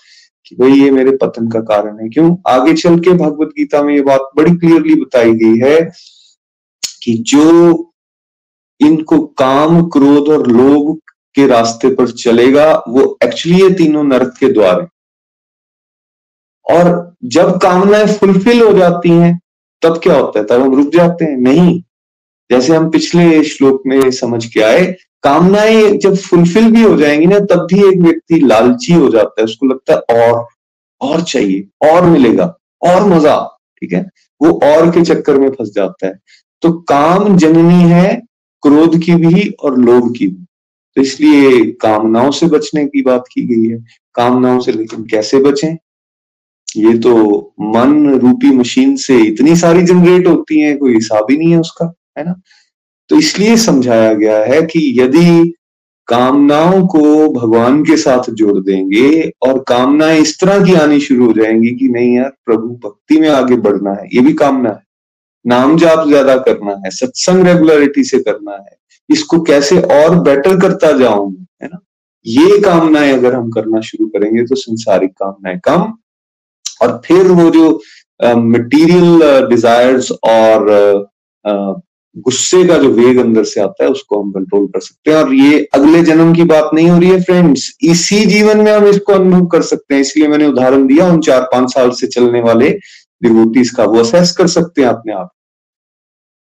कि भाई ये मेरे पतन का कारण है। क्यों? आगे चल के भगवत गीता में ये बात बड़ी क्लियरली बताई गई है कि जो इनको काम, क्रोध और लोभ के रास्ते पर चलेगा, वो एक्चुअली ये तीनों नरक के द्वार है। और जब कामनाएँ फुलफिल हो जाती हैं, तब क्या होता है? तब हम रुक जाते हैं? नहीं। जैसे हम पिछले श्लोक में समझ के आए, कामनाएँ जब फुलफिल भी हो जाएँगी ना, तब भी एक व्यक्ति लालची हो जाता है। उसको लगता है और और चाहिए, और मिलेगा, और मज़ा, ठीक है? वो और के चक्कर में फंस जाता है। तो काम जननी है, क्रोध की भी और लोभ की भी। तो इसलिए कामनाओं से बचने की बात की गई है। कामनाओं से लेकिन कैसे बचें? ये तो मन रूपी मशीन से इतनी सारी जनरेट होती है, कोई हिसाब ही नहीं है उसका। है ना? तो इसलिए समझाया गया है कि यदि कामनाओं को भगवान के साथ जोड़ देंगे और कामनाएँ इस तरह की आनी शुरू हो जाएँगी कि नहीं यार, प्रभु भक्ति में आगे बढ़ना है, ये भी कामना है। नाम जाप ज़्यादा करना है, सत्संग रेगुलरिटी से करना है, इसको कैसे और बेटर करता जाऊँ, है ना? ये कामनाएँ अगर हम करना शुरू करेंगे तो संसारिक कामनाएँ कम और फिर वो जो मटेरियल डिजायर्स और गुस्से का जो वेग अंदर से आता है, उसको हम कंट्रोल कर सकते हैं। और ये अगले जन्म की बात नहीं हो रही है फ्रेंड्स इसी जीवन में हम इसको अनुभव कर सकते हैं। इसलिए मैंने उदाहरण दिया, उन चार पाँच साल से चलने वाले डिवोटीज का वो असेस कर सकते हैं अपने आप।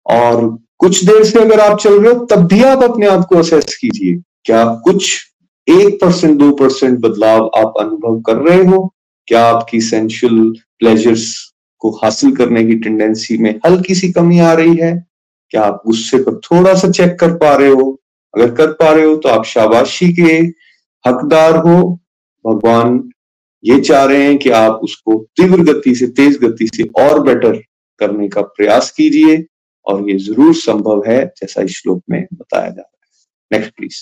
और कुछ देर से अगर आप चल रहे हो, तब भी आप अपने आप को असेस कीजिए। क्या कुछ एक परसेंट, दो परसेंट बदलाव आप अनुभव कर रहे हो? क्या आपकी सेंशुअल प्लेजर्स को हासिल करने की टेंडेंसी में हल्की सी कमी आ रही है? क्या आप गुस्से को थोड़ा सा चेक कर पा रहे हो। अगर कर पा रहे हो तो आप शाबाशी के हकदार हो। भगवान ये चाह रहे हैं कि आप उसको तीव्र गति से, तेज गति से और बेटर करने का प्रयास कीजिए और ये ज़रूर संभव है, जैसा इस श्लोक में बताया जा रहा है। नेक्स्ट प्लीज़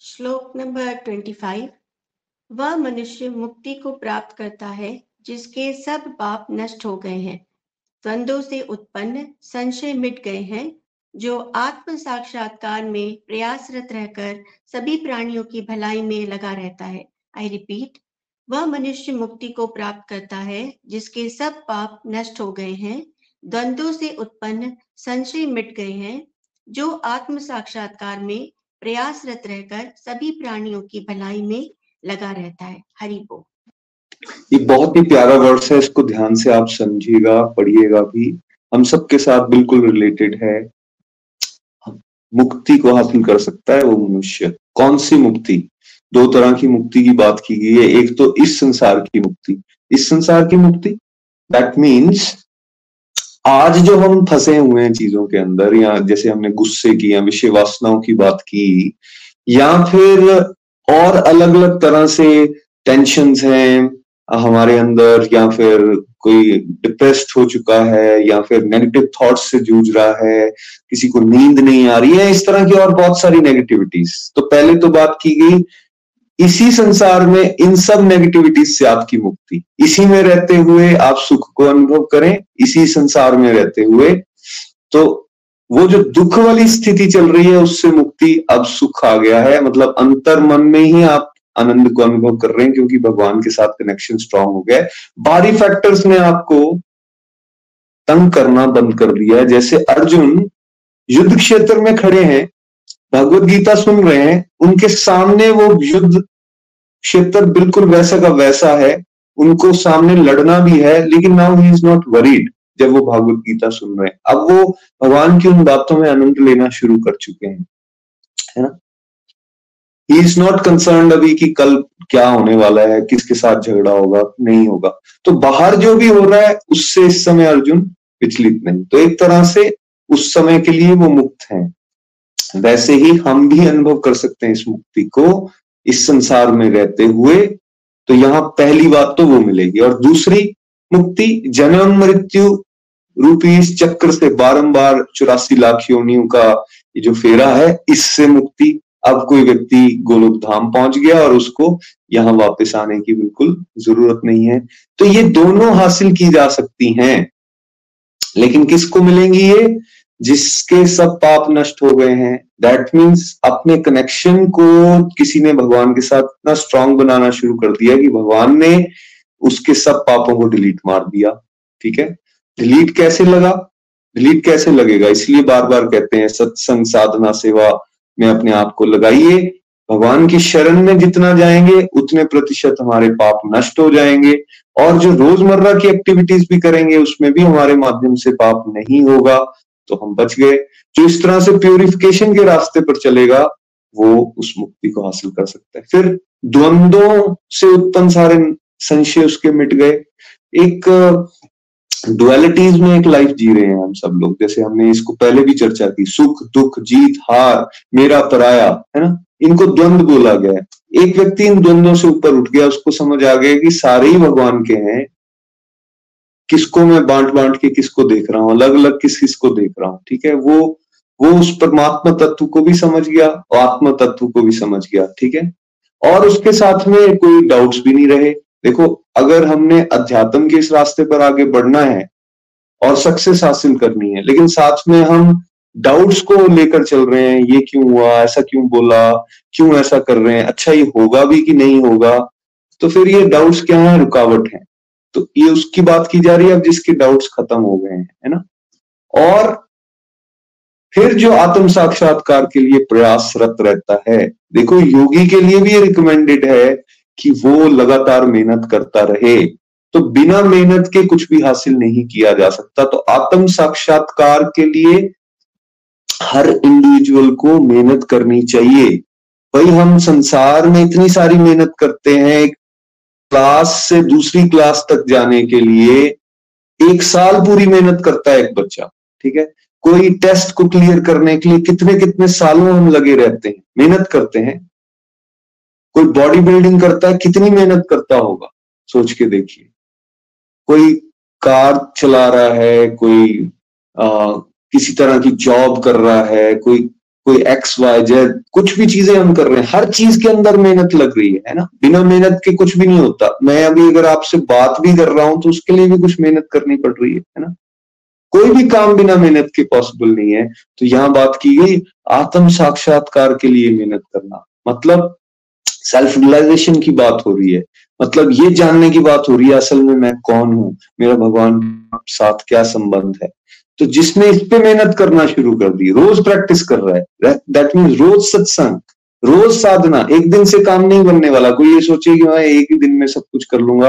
श्लोक नंबर ट्वेंटी फाइव वह मनुष्य मुक्ति को प्राप्त करता है, जिसके सब पाप नष्ट हो गए हैं। द्वंद्वों से उत्पन्न संशय मिट गए हैं, जो आत्म साक्षात्कार में प्रयासरत रहकर सभी प्राणियों की भलाई में लगा रहता है। आई रिपीट वह मनुष्य मुक्ति को प्राप्त करता है, जिसके सब पाप नष्ट हो गए हैं, द्वंद्वों से उत्पन्न संशय मिट गए हैं, जो आत्म साक्षात्कार में प्रयासरत रहकर सभी प्राणियों की भलाई में लगा रहता है। हरि बोल। ये बहुत ही प्यारा वर्ड्स है, इसको ध्यान से आप समझिएगा, पढ़िएगा भी। हम सबके साथ बिल्कुल रिलेटेड है। मुक्ति को हासिल कर सकता है वो मनुष्य। कौन सी मुक्ति? दो तरह की मुक्ति की बात की गई है। एक तो इस संसार की मुक्ति। इस संसार की मुक्ति? दैट मीन्स आज जो हम फंसे हुए हैं चीज़ों के अंदर, या जैसे हमने गुस्से की, या विषय वासनाओं की बात की, या फिर और अलग अलग तरह से टेंशन हैं हमारे अंदर या फिर कोई डिप्रेस्ड हो चुका है या फिर नेगेटिव थॉट्स से जूझ रहा है, किसी को नींद नहीं आ रही है, इस तरह की और बहुत सारी नेगेटिविटीज तो पहले तो बात की गई, इसी संसार में इन सब नेगेटिविटीज से आपकी मुक्ति। इसी में रहते हुए आप सुख को अनुभव करें, इसी संसार में रहते हुए। तो वो जो दुख वाली स्थिति चल रही है, उससे मुक्ति अब सुख आ गया है। मतलब अंतर मन में ही आप आनंद को अनुभव कर रहे हैं क्योंकि भगवान के साथ कनेक्शन स्ट्रांग हो गया बाहरी फैक्टर्स ने आपको तंग करना बंद कर दिया है। जैसे अर्जुन युद्ध क्षेत्र में खड़े हैं, भगवत गीता सुन रहे हैं, उनके सामने वो युद्ध क्षेत्र बिल्कुल वैसा का वैसा है। उनको सामने लड़ना भी है, लेकिन now he is not worried जब वो भागवत गीता सुन रहे हैं। अब वो भगवान की उन बातों में आनंद लेना शुरू कर चुके हैं। है ना? ही इज़ नॉट कंसर्न अभी कि कल क्या होने वाला है, किसके साथ झगड़ा होगा, नहीं होगा। तो बाहर जो भी हो रहा है, उससे इस समय अर्जुन विचलित नहीं। तो एक तरह से उस समय के लिए वो मुक्त हैं। वैसे ही हम भी अनुभव कर सकते हैं इस मुक्ति को, इस संसार में रहते हुए। तो यहाँ पहली बात तो वो मिलेगी। और दूसरी मुक्ति, जन्म मृत्यु रूपी इस चक्र से बारंबार चौरासी लाख योनियों का ये जो फेरा है, इससे मुक्ति अब कोई व्यक्ति गोलोक धाम पहुँच गया और उसको यहाँ वापस आने की बिल्कुल ज़रूरत नहीं है। तो ये दोनों हासिल की जा सकती हैं। लेकिन किसको मिलेंगी ये? जिसके सब पाप नष्ट हो गए हैं। दैट मीन्स अपने कनेक्शन को किसी ने भगवान के साथ इतना स्ट्रांग बनाना शुरू कर दिया कि भगवान ने उसके सब पापों को डिलीट मार दिया। ठीक है? डिलीट कैसे लगा? डिलीट कैसे लगेगा? इसलिए बार बार कहते हैं, सत्संग साधना सेवा में अपने आप को लगाइए। भगवान की शरण में जितना जाएँगे, उतने प्रतिशत हमारे पाप नष्ट हो जाएँगे और जो रोज़मर्रा की एक्टिविटीज़ भी करेंगे, उसमें भी हमारे माध्यम से पाप नहीं होगा तो हम बच गए। जो इस तरह से प्योरिफिकेशन के रास्ते पर चलेगा, वो उस मुक्ति को हासिल कर सकता है। फिर द्वंद्वों से उत्पन्न सारे संशय उसके मिट गए। एक डुअलिटीज में एक लाइफ जी रहे हैं हम सब लोग। जैसे हमने इसको पहले भी चर्चा की, सुख, दुख, जीत, हार, मेरा पराया, है ना? इनको द्वंद बोला गया है। एक व्यक्ति इन द्वंद्वों से ऊपर उठ गया, उसको समझ आ गया कि सारे ही भगवान के हैं। किसको मैं बांट बांट के किसको देख रहा हूँ? अलग अलग किस किस को देख रहा हूँ? ठीक है? वो वो उस परमात्मा तत्व को भी समझ गया और आत्म तत्व को भी समझ गया। ठीक है? और उसके साथ में कोई डाउट्स भी नहीं रहे। देखो अगर हमने अध्यात्म के इस रास्ते पर आगे बढ़ना है और सक्सेस हासिल करनी है, लेकिन साथ में हम डाउट्स को लेकर चल रहे हैं, ये क्यों हुआ, ऐसा क्यों बोला, क्यों ऐसा कर रहे हैं अच्छा ये होगा भी कि नहीं होगा तो फिर ये डाउट्स क्या है? रुकावट है। तो ये उसकी बात की जा रही है, अब जिसके डाउट्स खत्म हो गए हैं, है ना? और फिर जो आत्म साक्षात्कार के लिए प्रयासरत रहता है, देखो योगी के लिए भी ये रिकमेंडेड है कि वो लगातार मेहनत करता रहे तो बिना मेहनत के कुछ भी हासिल नहीं किया जा सकता। तो आत्म साक्षात्कार के लिए हर इंडिविजुअल को मेहनत करनी चाहिए। भाई, हम संसार में इतनी सारी मेहनत करते हैं क्लास से दूसरी क्लास तक जाने के लिए एक साल पूरी मेहनत करता है एक बच्चा, ठीक है? कोई टेस्ट को क्लियर करने के लिए कितने कितने सालों हम लगे रहते हैं, मेहनत करते हैं। कोई बॉडी बिल्डिंग करता है कितनी मेहनत करता होगा? सोच के देखिए। कोई कार चला रहा है कोई आ, किसी तरह की जॉब कर रहा है कोई कोई एक्स वाई जेड कुछ भी चीज़ें हम कर रहे हैं हर चीज़ के अंदर मेहनत लग रही है ना? बिना मेहनत के कुछ भी नहीं होता। मैं अभी अगर आपसे बात भी कर रहा हूँ तो उसके लिए भी कुछ मेहनत करनी पड़ रही है ना? कोई भी काम बिना मेहनत के पॉसिबल नहीं है। तो यहाँ बात की गई आत्म साक्षात्कार के लिए मेहनत करना। मतलब सेल्फ रियलाइजेशन की बात हो रही है। मतलब ये जानने की बात हो रही है, असल में मैं कौन हूँ? मेरा भगवान साथ क्या संबंध है? तो जिसने इस पे मेहनत करना शुरू कर दी, रोज प्रैक्टिस कर रहा है दैट मीन रोज सत्संग, रोज साधना, एक दिन से काम नहीं बनने वाला। कोई ये सोचे कि मैं एक ही दिन में सब कुछ कर लूँगा,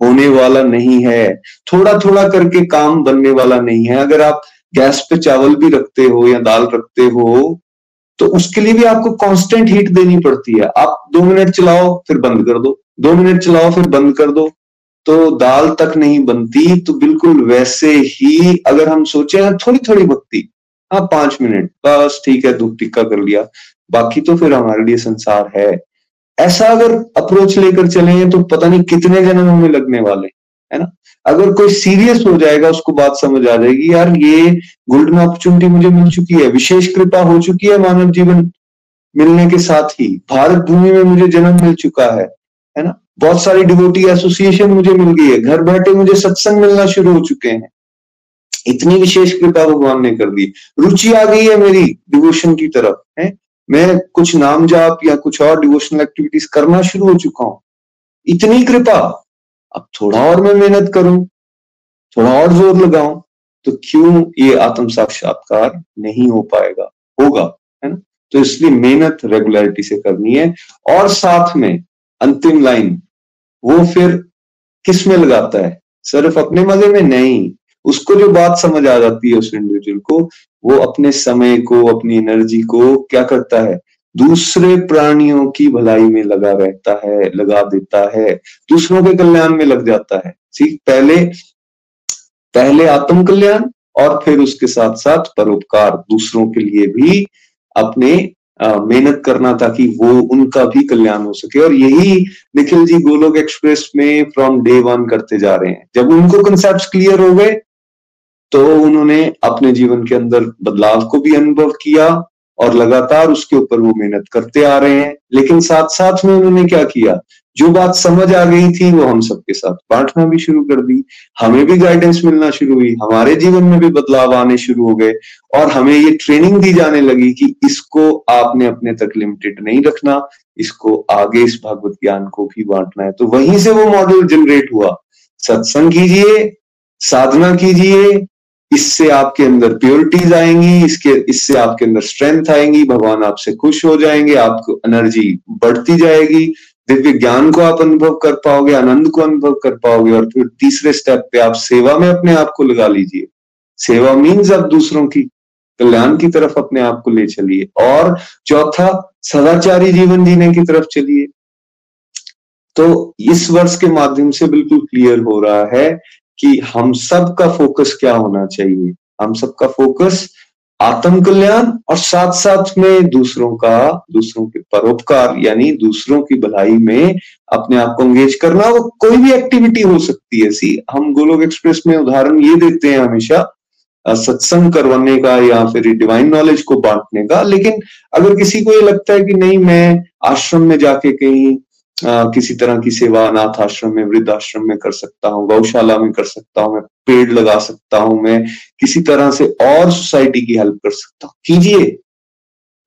होने वाला नहीं है। थोड़ा थोड़ा करके काम बनने वाला नहीं है। अगर आप गैस पे चावल भी रखते हो या दाल रखते हो तो उसके लिए भी आपको कांस्टेंट हीट देनी पड़ती है। आप दो मिनट चलाओ, फिर बंद कर दो। दो मिनट चलाओ, फिर बंद कर दो। तो दाल तक नहीं बनती तो बिल्कुल वैसे ही अगर हम सोचे, हैं थोड़ी थोड़ी भक्ति हाँ पाँच मिनट, बस ठीक है दुख टिक्का कर लिया। बाकी तो फिर हमारे लिए संसार है। ऐसा अगर अप्रोच लेकर चले तो पता नहीं कितने जन्म हमें लगने वाले है ना? अगर कोई सीरियस हो जाएगा, उसको बात समझ आ जाएगी, यार, ये गोल्डन अपॉर्चुनिटी मुझे मिल चुकी है, विशेष कृपा हो चुकी है मानव जीवन। मिलने के साथ ही भारत भूमि में मुझे जन्म मिल चुका है है ना? बहुत सारी डिवोटी एसोसिएशन मुझे मिल गई है। घर बैठे मुझे सत्संग मिलना शुरू हो चुके हैं। इतनी विशेष कृपा भगवान ने कर दी। रुचि आ गई है मेरी डिवोशन की तरफ़, है? मैं कुछ नाम जाप या कुछ और डिवोशनल एक्टिविटीज़ करना शुरू हो चुका हूँ। इतनी कृपा, अब थोड़ा और मैं मेहनत करूँ, थोड़ा और ज़ोर लगाऊँ तो क्यों ये आत्म साक्षात्कार नहीं हो पाएगा? होगा। तो इसलिए मेहनत रेगुलरिटी से करनी है। और साथ में अंतिम लाइन वो फिर किसमें लगाता है? सिर्फ़ अपने मज़े में नहीं, उसको जो बात समझ आ जाती है उस इंडिविजुअल को, वो अपने समय को, अपनी एनर्जी को क्या करता है? दूसरे प्राणियों की भलाई में लगा रहता है, लगा देता है। दूसरों के कल्याण में लग जाता है। ठीक पहले पहले आत्म कल्याण और फिर उसके साथ साथ परोपकार, दूसरों के लिए भी अपने मेहनत करना ताकि वो उनका भी कल्याण हो सके। और यही निखिल जी गोलोक एक्सप्रेस में फ्रॉम डे वन करते जा रहे हैं। जब उनको कंसेप्ट क्लियर हो गए तो उन्होंने अपने जीवन के अंदर बदलाव को भी अनुभव किया और लगातार उसके ऊपर वो मेहनत करते आ रहे हैं। लेकिन साथ साथ में उन्होंने क्या किया? जो बात समझ आ गई थी वो हम सबके साथ बांटना भी शुरू कर दी। हमें भी गाइडेंस मिलना शुरू हुई, हमारे जीवन में भी बदलाव आने शुरू हो गए और हमें ये ट्रेनिंग दी जाने लगी कि इसको आपने अपने तक लिमिटेड नहीं रखना, इसको आगे इस भागवत ज्ञान को भी बांटना है। तो वहीं से वो मॉडल जनरेट हुआ। सत्संग कीजिए, साधना कीजिए, इससे आपके अंदर प्योरिटीज आएँगी, इसके, इससे आपके अंदर स्ट्रेंथ आएँगी, भगवान आपसे खुश हो जाएँगे, आपको एनर्जी बढ़ती जाएगी। दिव्य ज्ञान को आप अनुभव कर पाओगे, आनंद को अनुभव कर पाओगे और फिर तीसरे स्टेप पे आप सेवा में अपने आप को लगा लीजिए। सेवा मीन्स आप दूसरों की, कल्याण की तरफ़ अपने आप को ले चलिए और चौथा, सदाचारी जीवन जीने की तरफ़ चलिए। तो इस वर्ष के माध्यम से बिल्कुल क्लियर हो रहा है कि हम सब का फोकस क्या होना चाहिए? हम सबका फोकस आत्म कल्याण और साथ साथ में दूसरों का, दूसरों के परोपकार, यानी दूसरों की भलाई में अपने आप को एंगेज करना, वो कोई भी एक्टिविटी हो सकती है। सी हम गोलोक एक्सप्रेस में उदाहरण ये देते हैं हमेशा सत्संग करवाने का या फिर डिवाइन नॉलेज को बांटने का। लेकिन अगर किसी को ये लगता है कि नहीं, मैं आश्रम में जाके कहीं आ, किसी तरह की सेवा अनाथ आश्रम में वृद्ध आश्रम में कर सकता हूँ गौशाला में कर सकता हूँ मैं पेड़ लगा सकता हूँ मैं किसी तरह से और सोसाइटी की हेल्प कर सकता हूँ। कीजिए।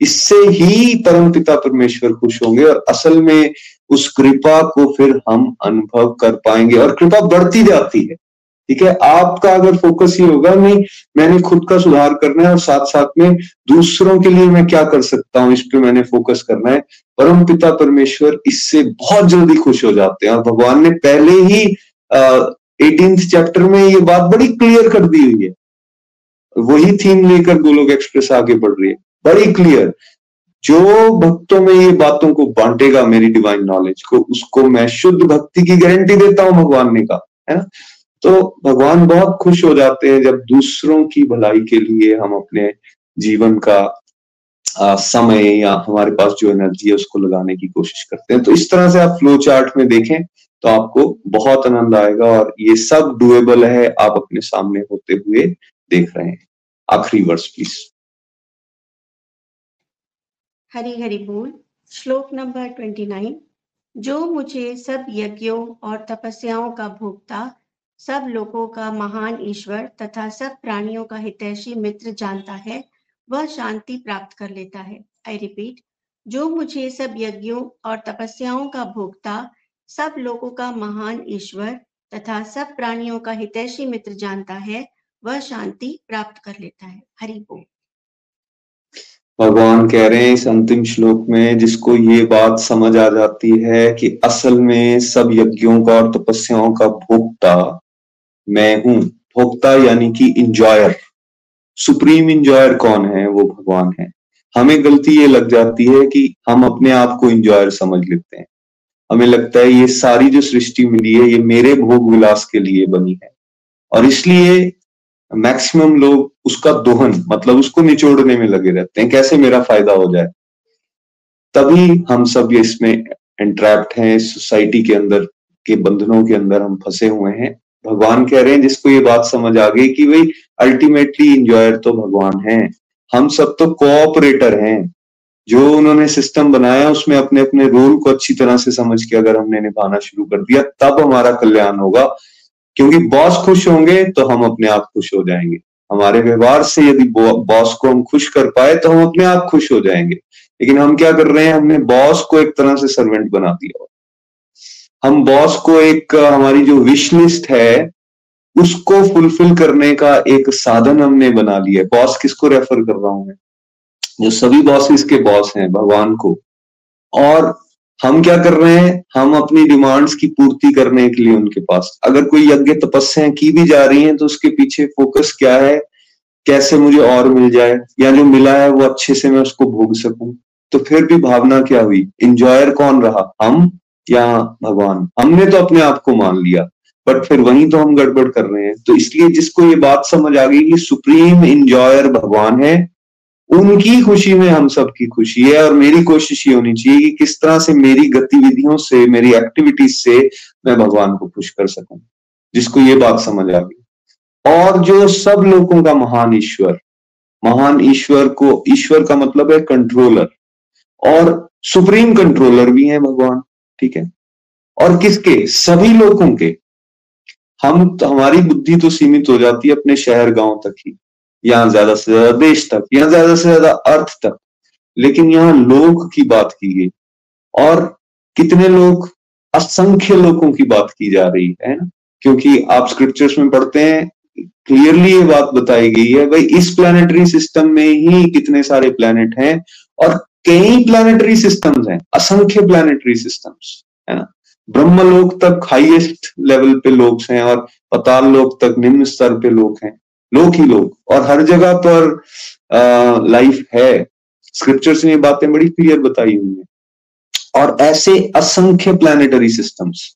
इससे ही परम पिता परमेश्वर खुश होंगे और असल में उस कृपा को फिर हम अनुभव कर पाएँगे और कृपा बढ़ती जाती है। ठीक है? आपका अगर फोकस ये होगा नहीं मैंने खुद का सुधार करना है और साथ साथ में दूसरों के लिए मैं क्या कर सकता हूँ? इस पे मैंने फोकस करना है। परम पिता परमेश्वर इससे बहुत जल्दी खुश हो जाते हैं। और भगवान ने पहले ही एटीन चैप्टर में ये बात बड़ी क्लियर कर दी हुई है। वही थीम लेकर गोलोक एक्सप्रेस आगे बढ़ रही है। बड़ी क्लियर जो भक्तों में ये बातों को बांटेगा, मेरी डिवाइन नॉलेज को, उसको मैं शुद्ध भक्ति की गारंटी देता हूँ भगवान ने कहा, है ना? तो भगवान बहुत खुश हो जाते हैं जब दूसरों की भलाई के लिए हम अपने जीवन का आ, समय या हमारे पास जो एनर्जी है उसको लगाने की कोशिश करते हैं। तो इस तरह से आप फ्लो चार्ट में देखें तो आपको बहुत आनंद आएगा और ये सब डुएबल है आप अपने सामने होते हुए देख रहे हैं। आखिरी वर्ष प्लीज़ हरी हरी बोल। श्लोक नंबर ट्वेंटी नाइन जो मुझे सब यज्ञों और तपस्याओं का भोगता सब लोगों का महान ईश्वर तथा सब प्राणियों का हितैषी मित्र जानता है, वह शांति प्राप्त कर लेता है। आई रिपीट जो मुझे सब यज्ञों और तपस्याओं का भोगता, सब लोगों का महान ईश्वर तथा सब प्राणियों का हितैषी मित्र जानता है, वह शांति प्राप्त कर लेता है। हरि बोल। भगवान कह रहे हैं इस अंतिम श्लोक में, जिसको ये बात समझ आ जाती है कि असल में सब यज्ञों का और तपस्याओं का भोगता मैं हूँ, भोक्ता यानी कि इंजॉयर सुप्रीम इंजॉयर कौन है? वो भगवान है। हमें गलती ये लग जाती है कि हम अपने आप को इंजॉयर समझ लेते हैं। हमें लगता है ये सारी जो सृष्टि मिली है, ये मेरे भोग विलास के लिए बनी है। और इसलिए मैक्सिमम लोग उसका दोहन मतलब उसको निचोड़ने में लगे रहते हैं। कैसे मेरा फ़ायदा हो जाए? तभी हम सब ये इसमें एंट्रैप्ट हैं सोसाइटी के अंदर, के बंधनों के अंदर हम फंसे हुए हैं। भगवान कह रहे हैं, जिसको ये बात समझ आ गई कि भाई अल्टीमेटली इंजॉयर तो भगवान है। हम सब तो कोऑपरेटर हैं। जो उन्होंने सिस्टम बनाया, उसमें अपने अपने रोल को अच्छी तरह से समझ के अगर हमने निभाना शुरू कर दिया, तब हमारा कल्याण होगा। क्योंकि बॉस खुश होंगे तो हम अपने आप खुश हो जाएँगे। हमारे व्यवहार से यदि बॉस को हम खुश कर पाए तो हम अपने आप खुश हो जाएँगे। लेकिन हम क्या कर रहे हैं, हमने बॉस को एक तरह से सर्वेंट बना दिया। हम बॉस को एक हमारी जो विश लिस्ट है, उसको फुलफिल करने का एक साधन हमने बना लिया बॉस किसको रेफर कर रहा हूँ मैं? जो सभी बॉसेस के बॉस हैं, भगवान को। और हम क्या कर रहे हैं? हम अपनी डिमांड्स की पूर्ति करने के लिए उनके पास। अगर कोई यज्ञ तपस्या की भी जा रही है तो उसके पीछे फोकस क्या है? कैसे मुझे और मिल जाए? या जो मिला है, वो अच्छे से मैं उसको भोग सकूँ? तो फिर भी भावना क्या हुई? इंजॉयर कौन रहा? हम या भगवान, हमने तो अपने आप को मान लिया बट फिर वहीं तो हम गड़बड़ कर रहे हैं। तो इसलिए जिसको ये बात समझ आ गई कि सुप्रीम इंजॉयर भगवान है, उनकी खुशी में हम सबकी खुशी है और मेरी कोशिश ये होनी चाहिए कि किस तरह से मेरी गतिविधियों से, मेरी एक्टिविटीज़ से मैं भगवान को खुश कर सकूँ, जिसको ये बात समझ आ गई। और जो सब लोगों का महान ईश्वर महान ईश्वर को, ईश्वर का मतलब है कंट्रोलर और सुप्रीम कंट्रोलर भी है भगवान। ठीक है? और किसके? सभी लोगों के। हम तो हमारी बुद्धि तो सीमित हो जाती है अपने शहर गाँव तक ही। यहाँ ज़्यादा से ज़्यादा देश तक, यहाँ ज़्यादा से ज़्यादा अर्थ तक। लेकिन यहाँ लोग की बात की गई। और कितने लोग? असंख्य लोगों की बात की जा रही है ना? क्योंकि आप स्क्रिप्चर्स में पढ़ते हैं क्लियरली ये बात बताई गई है, भाई इस प्लानिटरी सिस्टम में ही कितने सारे प्लैनेट हैं और कई प्लानिटरी सिस्टम्स हैं, असंख्य प्लानिटरी सिस्टम्स है ना? ब्रह्मलोक तक हाईएस्ट लेवल पे लोग हैं और पताल लोक तक निम्न स्तर पे लोग हैं लोग ही लोग और हर जगह पर लाइफ है। स्क्रिप्चर्स ने बातें बड़ी क्लियर बताई हुई है। और ऐसे असंख्य प्लानिटरी सिस्टम्स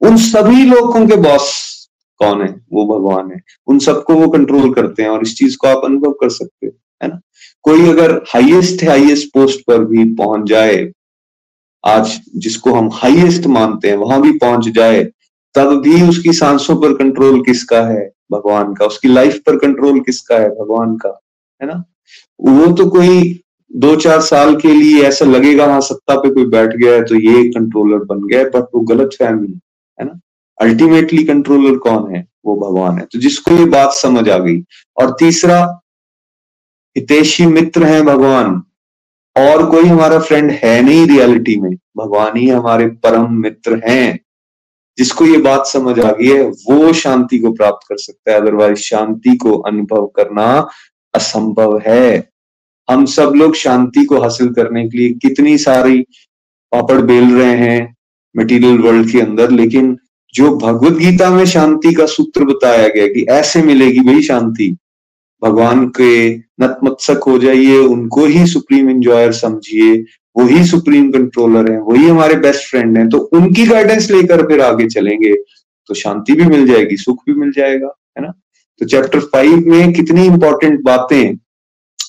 उन सभी लोगों के बॉस कौन है? वो भगवान है। उन सबको वो कंट्रोल करते हैं और इस चीज़ को आप अनुभव कर सकते हो। है ना? कोई अगर हाईएस्ट हाईएस्ट पोस्ट पर भी पहुँच जाए, आज जिसको हम हाईएस्ट मानते हैं, वहाँ भी पहुँच जाए, तब भी उसकी सांसों पर कंट्रोल किसका है? भगवान का। उसकी लाइफ पर कंट्रोल किसका है? भगवान का। है ना? वो तो कोई दो चार साल के लिए ऐसा लगेगा हाँ सत्ता पे कोई बैठ गया है तो ये कंट्रोलर बन गया बट वो गलत फहमी है ना? अल्टीमेटली कंट्रोलर कौन है? वो भगवान है। तो जिसको ये बात समझ आ गई। और तीसरा हितेशी मित्र हैं भगवान। और कोई हमारा फ्रेंड है नहीं रियलिटी में। भगवान ही हमारे परम मित्र हैं। जिसको ये बात समझ आ गई है, वो शांति को प्राप्त कर सकता है। अदरवाइज़ शांति को अनुभव करना असंभव है। हम सब लोग शांति को हासिल करने के लिए कितनी सारी पापड़ बेल रहे हैं मटेरियल वर्ल्ड के अंदर, लेकिन जो भगवत गीता में शांति का सूत्र बताया गया कि ऐसे मिलेगी वही शांति। भगवान के नतमत्सक हो जाइए, उनको ही सुप्रीम इंजॉयर समझिए वही सुप्रीम कंट्रोलर है, वही हमारे बेस्ट फ्रेंड हैं तो उनकी गाइडेंस लेकर फिर आगे चलेंगे तो शांति भी मिल जाएगी, सुख भी मिल जाएगा, है ना? तो चैप्टर फाइव में कितनी इंपॉर्टेंट बातें,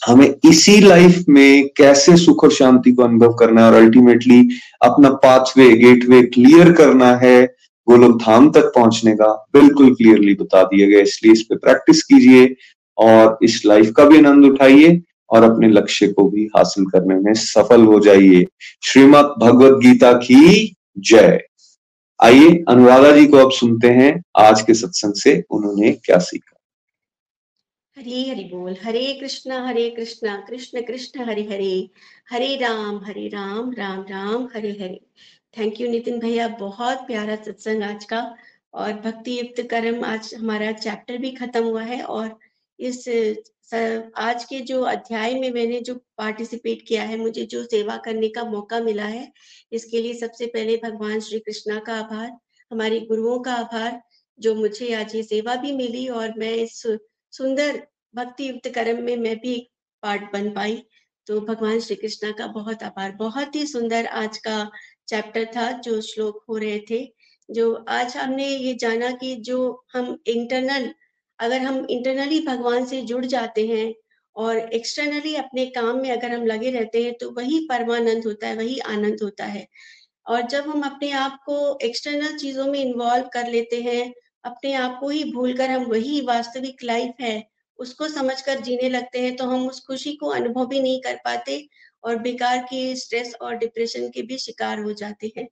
हमें इसी लाइफ में कैसे सुख और शांति को अनुभव करना है, और अल्टीमेटली अपना पाथवे गेटवे क्लियर करना है लोग धाम तक पहुँचने का बिल्कुल क्लियरली बता दिया गया, इसलिए इस पे प्रैक्टिस कीजिए। और इस लाइफ का भी आनंद उठाइए और अपने लक्ष्य को भी हासिल करने में सफल हो जाइए। श्रीमद भगवत गीता की जय। आइए, अनुराधा जी को अब सुनते हैं। आज के सत्संग से उन्होंने क्या सीखा? हरे हरि बोल। हरे कृष्णा हरे कृष्णा, कृष्ण कृष्ण, हरे हरे। हरे राम हरे राम राम राम, हरे हरे। थैंक यू नितिन भैया। बहुत प्यारा सत्संग आज का। और भक्ति युक्त कर्म आज हमारा चैप्टर भी खत्म हुआ है और इस आज के जो अध्याय में मैंने जो पार्टिसिपेट किया है, मुझे जो सेवा करने का मौका मिला है, इसके लिए सबसे पहले भगवान श्री कृष्णा का आभार, हमारे गुरुओं का आभार, जो मुझे आज ये सेवा भी मिली और मैं इस सुंदर भक्ति युक्त कर्म में मैं भी पार्ट बन पाई। तो भगवान श्री कृष्णा का बहुत आभार। बहुत ही सुंदर आज का चैप्टर था जो श्लोक हो रहे थे, जो आज हमने ये जाना कि जो हम इंटरनल अगर हम इंटरनली भगवान से जुड़ जाते हैं और एक्सटर्नली अपने काम में अगर हम लगे रहते हैं तो वही परमानंद होता है, वही आनंद होता है। और जब हम अपने आप को एक्सटर्नल चीज़ों में इन्वॉल्व कर लेते हैं, अपने आप को ही भूलकर हम वही वास्तविक लाइफ है, उसको समझकर जीने लगते हैं तो हम उस खुशी को अनुभव भी नहीं कर पाते और बेकार के स्ट्रेस और डिप्रेशन के भी शिकार हो जाते हैं।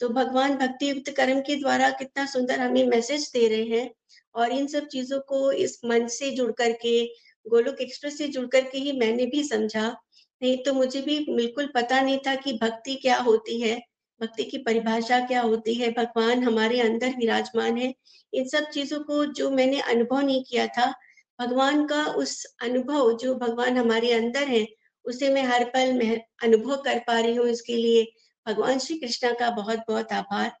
तो भगवान भक्ति युक्त कर्म के द्वारा कितना सुंदर हमें मैसेज दे रहे हैं। और इन सब चीज़ों को इस मंच से जुड़ करके, गोलोक एक्सप्रेस से जुड़ करके ही मैंने भी समझा। नहीं तो मुझे भी बिल्कुल पता नहीं था कि भक्ति क्या होती है, भक्ति की परिभाषा क्या होती है, भगवान हमारे अंदर विराजमान है। इन सब चीज़ों को जो मैंने अनुभव नहीं किया था, भगवान का उस अनुभव जो भगवान हमारे अंदर है, उसे मैं हर पल में अनुभव कर पा रही हूँ इसके लिए। भगवान श्री कृष्णा का बहुत बहुत आभार।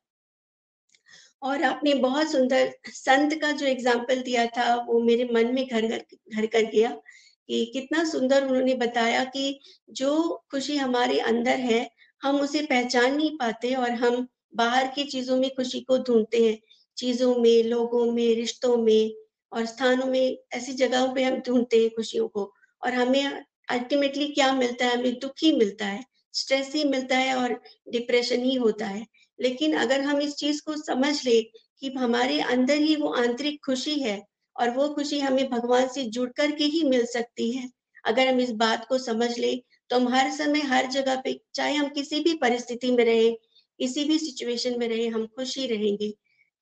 और आपने बहुत सुंदर संत का जो एग्ज़ाम्पल दिया था, वो मेरे मन में घर घर घर कर गया कि कितना सुंदर उन्होंने बताया कि जो खुशी हमारे अंदर है, हम उसे पहचान नहीं पाते और हम बाहर की चीज़ों में खुशी को ढूंढते हैं। चीज़ों में, लोगों में, रिश्तों में और स्थानों में ऐसी जगहों पे हम ढूंढते हैं खुशियों को और हमें अल्टीमेटली क्या मिलता है? हमें दुख ही मिलता है स्ट्रेस ही मिलता है और डिप्रेशन ही होता है। लेकिन अगर हम इस चीज़ को समझ ले कि हमारे अंदर ही वो आंतरिक खुशी है और वो खुशी हमें भगवान से जुड़ कर के ही मिल सकती है, अगर हम इस बात को समझ ले तो हम हर समय हर जगह पे, चाहे हम किसी भी परिस्थिति में रहे, किसी भी सिचुएशन में रहे, हम खुश ही रहेंगे।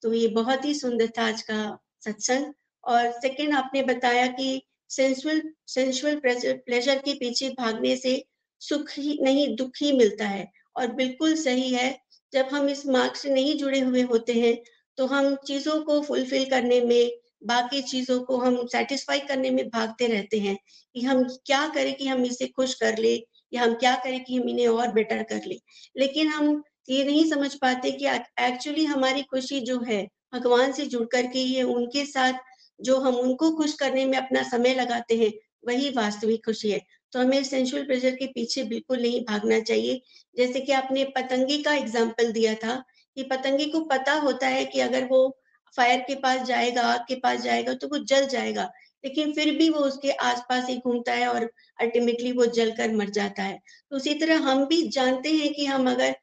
तो ये बहुत ही सुंदर था आज का सत्संग और सेकंड आपने बताया कि सेंसुअल सेंसुअल प्लेजर के पीछे भागने से सुख ही नहीं, दुख ही मिलता है और बिल्कुल सही है जब हम इस मार्ग से नहीं जुड़े हुए होते हैं तो हम चीज़ों को फुलफिल करने में, बाकी चीज़ों को हम सेटिस्फाई करने में भागते रहते हैं कि हम क्या करें कि हम इसे खुश कर ले, या हम क्या करें कि हम इन्हें और बेटर कर ले। लेकिन हम ये नहीं समझ पाते कि एक्चुअली हमारी खुशी जो है, भगवान से जुड़ करके है, उनके साथ जो हम उनको खुश करने में अपना समय लगाते हैं, वही वास्तविक खुशी है। तो हमें सेंशुअल प्लेजर के पीछे बिल्कुल नहीं भागना चाहिए। जैसे कि आपने पतंगी का एग्ज़ाम्पल दिया था कि पतंगी को पता होता है कि अगर वो फायर के पास जाएगा, आग के पास जाएगा तो वो जल जाएगा, लेकिन फिर भी वो उसके आसपास ही घूमता है और अल्टीमेटली वो जलकर मर जाता है। तो उसी तरह हम भी जानते हैं कि हम अगर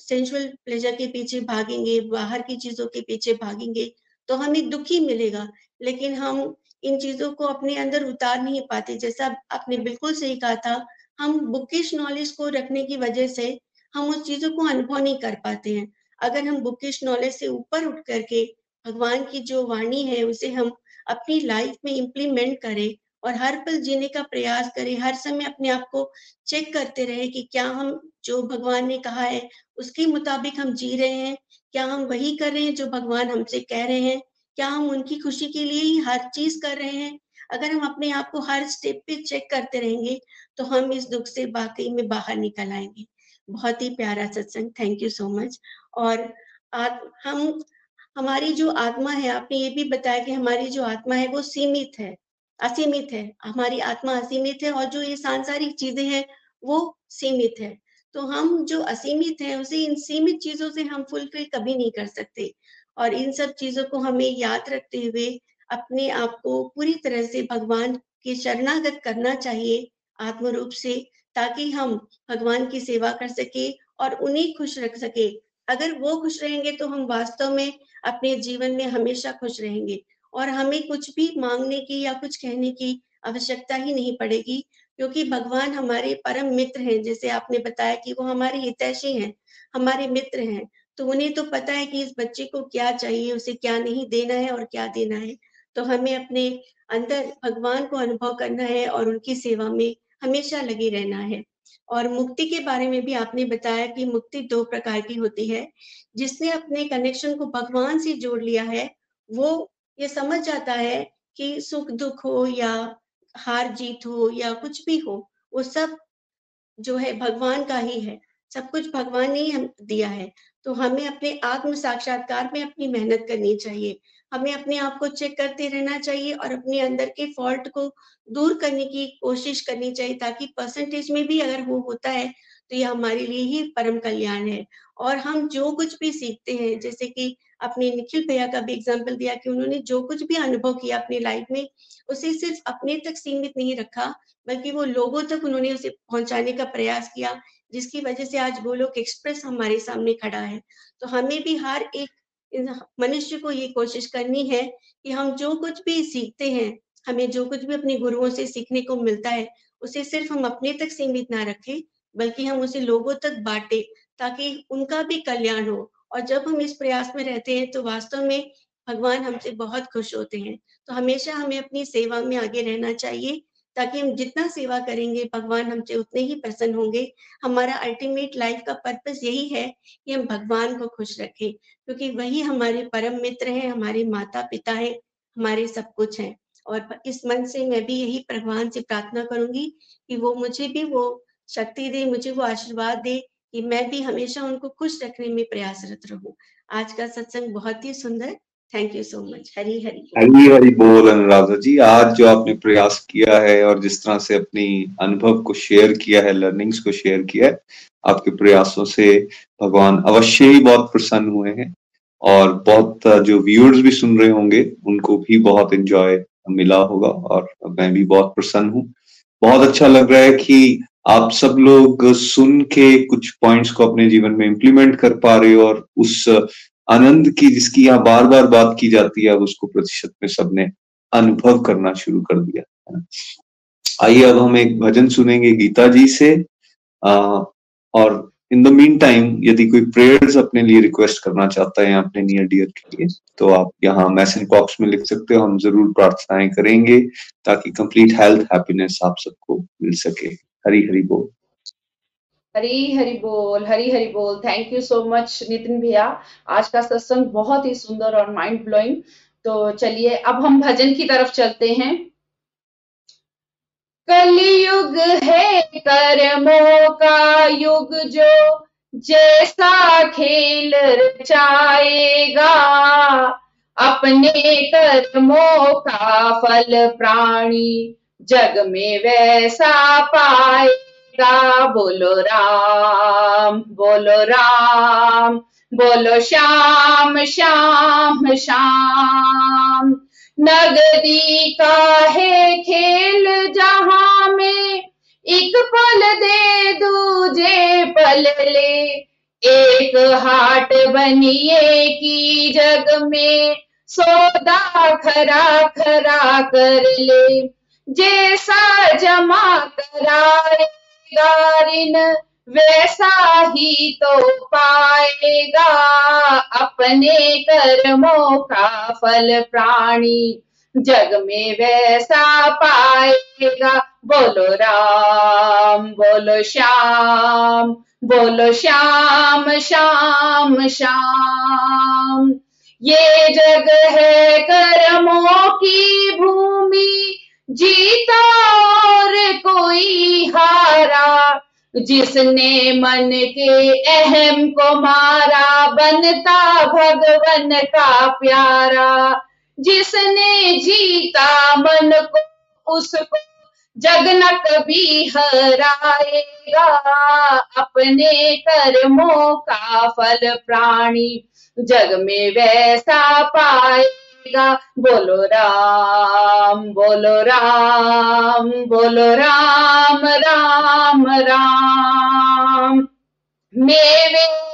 सेंशुअल प्लेजर के पीछे भागेंगे, बाहर की चीज़ों के पीछे भागेंगे तो हमें दुखी मिलेगा, लेकिन हम इन चीज़ों को अपने अंदर उतार नहीं पाते। जैसा आपने बिल्कुल सही कहा था, हम बुकिश नॉलेज को रखने की वजह से हम उस चीज़ों को अनुभव नहीं कर पाते हैं। अगर हम बुकिश नॉलेज से ऊपर उठ करके भगवान की जो वाणी है, उसे हम अपनी लाइफ में इम्प्लीमेंट करें और हर पल जीने का प्रयास करें, हर समय अपने आप को चेक करते रहे कि क्या हम जो भगवान ने कहा है, उसके मुताबिक हम जी रहे हैं, क्या हम वही कर रहे हैं जो भगवान हमसे कह रहे हैं। क्या हम उनकी खुशी के लिए ही हर चीज़ कर रहे हैं? अगर हम अपने आप को हर स्टेप पे चेक करते रहेंगे तो हम इस दुख से वाकई में बाहर निकल आएँगे। बहुत ही प्यारा सत्संग थैंक यू सो मच और आत, हम हमारी जो आत्मा है आपने ये भी बताया कि हमारी जो आत्मा है वो सीमित है असीमित है। हमारी आत्मा असीमित है और जो ये सांसारिक चीज़ें हैं वो सीमित है। तो हम जो असीमित है उसे इन सीमित चीज़ों से हम फुलफिल कभी नहीं कर सकते। और इन सब चीज़ों को हमें याद रखते हुए अपने आप को पूरी तरह से भगवान के शरणागत करना चाहिए आत्म रूप से, ताकि हम भगवान की सेवा कर सके और उन्हें खुश रख सके। अगर वो खुश रहेंगे तो हम वास्तव में अपने जीवन में हमेशा खुश रहेंगे और हमें कुछ भी मांगने की या कुछ कहने की आवश्यकता ही नहीं पड़ेगी, क्योंकि भगवान हमारे परम मित्र हैं। जैसे आपने बताया कि वो हमारे हितैषी हैं, हमारे मित्र हैं। तो उन्हें तो पता है कि इस बच्चे को क्या चाहिए, उसे क्या नहीं देना है और क्या देना है। तो हमें अपने अंदर भगवान को अनुभव करना है और उनकी सेवा में हमेशा लगे रहना है। और मुक्ति के बारे में भी आपने बताया कि मुक्ति दो प्रकार की होती है। जिसने अपने कनेक्शन को भगवान से जोड़ लिया है, वो ये समझ जाता है कि सुख दुख हो या हार जीत हो या कुछ भी हो, वो सब जो है भगवान का ही है। सब कुछ भगवान ने ही दिया है। तो हमें अपने आत्म साक्षात्कार में अपनी मेहनत करनी चाहिए। हमें अपने आप को चेक करते रहना चाहिए और अपने अंदर के फॉल्ट को दूर करने की कोशिश करनी चाहिए ताकि परसेंटेज में भी अगर वो होता है तो ये हमारे लिए ही परम कल्याण है। और हम जो कुछ भी सीखते हैं, जैसे कि अपने निखिल भैया का भी एग्ज़ाम्पल दिया कि उन्होंने जो कुछ भी अनुभव किया अपनी लाइफ में, उसे सिर्फ़ अपने तक सीमित नहीं रखा, बल्कि वो लोगों तक उन्होंने उसे पहुँचाने का प्रयास किया। जिसकी वजह से आज गोलोक एक्सप्रेस हमारे सामने खड़ा है। तो हमें भी हर एक मनुष्य को ये कोशिश करनी है कि हम जो कुछ भी सीखते हैं, हमें जो कुछ भी अपने गुरुओं से सीखने को मिलता है, उसे सिर्फ़ हम अपने तक सीमित ना रखें, बल्कि हम उसे लोगों तक बांटे, ताकि उनका भी कल्याण हो। और जब हम इस प्रयास में रहते हैं तो वास्तव में भगवान हमसे बहुत खुश होते हैं। तो हमेशा हमें अपनी सेवा में आगे रहना चाहिए ताकि हम जितना सेवा करेंगे, भगवान हमसे उतने ही प्रसन्न होंगे। हमारा अल्टीमेट लाइफ का पर्पस यही है कि हम भगवान को खुश रखें, क्योंकि वही हमारे परम मित्र हैं, हमारे माता पिता है, हमारे सब कुछ हैं। और इस मन से मैं भी यही भगवान से प्रार्थना करूँगी कि वो मुझे भी वो शक्ति दे, मुझे वो आशीर्वाद दे कि मैं भी हमेशा उनको खुश रखने में प्रयासरत रहूँ। आज का सत्संग बहुत ही सुंदर thank you so much Hari Hari Hari Hari बोल अनुराधा जी। आज जो आपने प्रयास किया है और जिस तरह से अपनी अनुभव को शेयर किया है लर्निंग्स को शेयर किया है, आपके प्रयासों से भगवान अवश्य ही बहुत प्रसन्न हुए हैं और बहुत जो व्यूअर्स भी सुन रहे होंगे, उनको भी बहुत एंजॉय मिला होगा और मैं भी बहुत प्रसन्न हूँ। बहुत अच्छा लग रहा है कि आप सब लोग सुन के कुछ पॉइंट्स को अपने जीवन में इम्प्लीमेंट कर पा रहे हो और उस आनंद की जिसकी यहाँ बार बार बात की जाती है अब उसको प्रतिशत में सबने अनुभव करना शुरू कर दिया आइए अब हम एक भजन सुनेंगे गीता जी से आ, और इन द मीन टाइम यदि कोई प्रेयर्स अपने लिए रिक्वेस्ट करना चाहता है अपने नियर डियर के लिए तो आप यहाँ मैसेज बॉक्स में लिख सकते हो हम ज़रूर प्रार्थनाएँ करेंगे ताकि कंप्लीट हेल्थ हैप्पीनेस आप सबको मिल सके। हरी हरी बोल। हरी हरी बोल, हरी हरी बोल। Thank you so much Nitin भैया। आज का सत्संग बहुत ही सुंदर और माइंड ब्लोइंग तो चलिए, अब हम भजन की तरफ़ चलते हैं। कलयुग है कर्मों का युग जो जैसा खेल रचाएगा, अपने कर्मों का फल प्राणी जग में वैसा पाएगा बोलो राम बोलो राम, बोलो श्याम श्याम श्याम। नगदी का है खेल जहाँ में? एक पल दे दूजे पल ले। एक हाट बनिए की जग में। सौदा खरा खरा कर ले। जैसा जमा कराएगा ऋण वैसा ही तो पाएगा अपने कर्मों का फल प्राणी। जग में वैसा पाएगा। बोलो राम, बोलो श्याम बोलो श्याम श्याम श्याम। ये जग है कर्मों की भूमि जीता और कोई हारा, जिसने मन के अहम को मारा, बनता भगवन का प्यारा। जिसने जीता, मन को उसको जग न कभी हराएगा। अपने कर्मों का फल प्राणी जग में वैसा पाएगा। बोलो राम बोलो राम बोलो राम राम राम। मेवे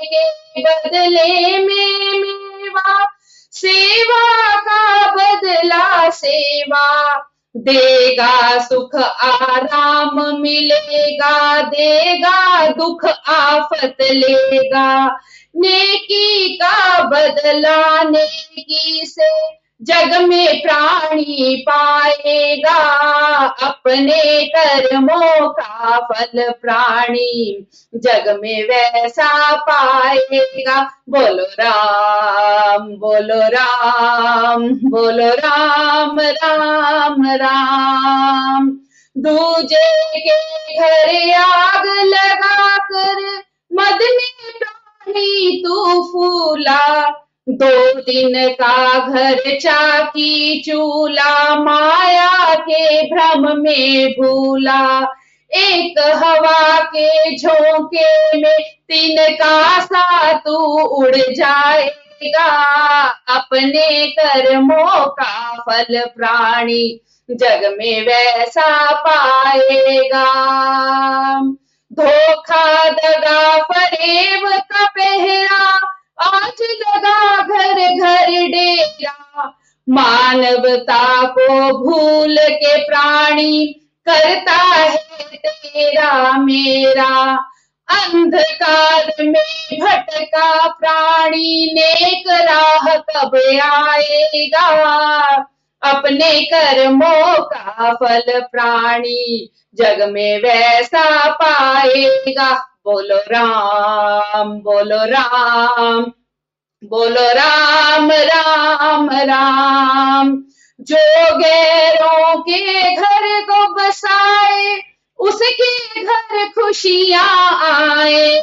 बदले में मेवा, सेवा का बदला सेवा। देगा सुख आराम मिलेगा, देगा दुख आफत लेगा। नेकी का बदला, नेकी से जग में प्राणी पाएगा, अपने कर्मों का फल प्राणी। जग में वैसा पाएगा, बोलो राम बोलो राम बोलो राम राम राम। दूजे के घर आग लगा कर मद में प्राणी तू फूला दो दिन का घर चाकी चूला, माया के भ्रम में भूला। एक हवा के झोंके में तीन का सा तू उड़ जाएगा। अपने कर्मों का फल प्राणी जग में वैसा पाएगा। धोखा दगा फरेब का पहरा आज लगा घर घर डेरा। मानवता को भूल के प्राणी करता है तेरा मेरा। अंधकार में भटका प्राणी नेक राह कब आएगा? अपने कर्मों का फल प्राणी जग में वैसा पाएगा। बोलो राम बोलो राम बोलो राम राम राम। जो गैरों के घर को बसाए, उसके घर खुशियाँ आए।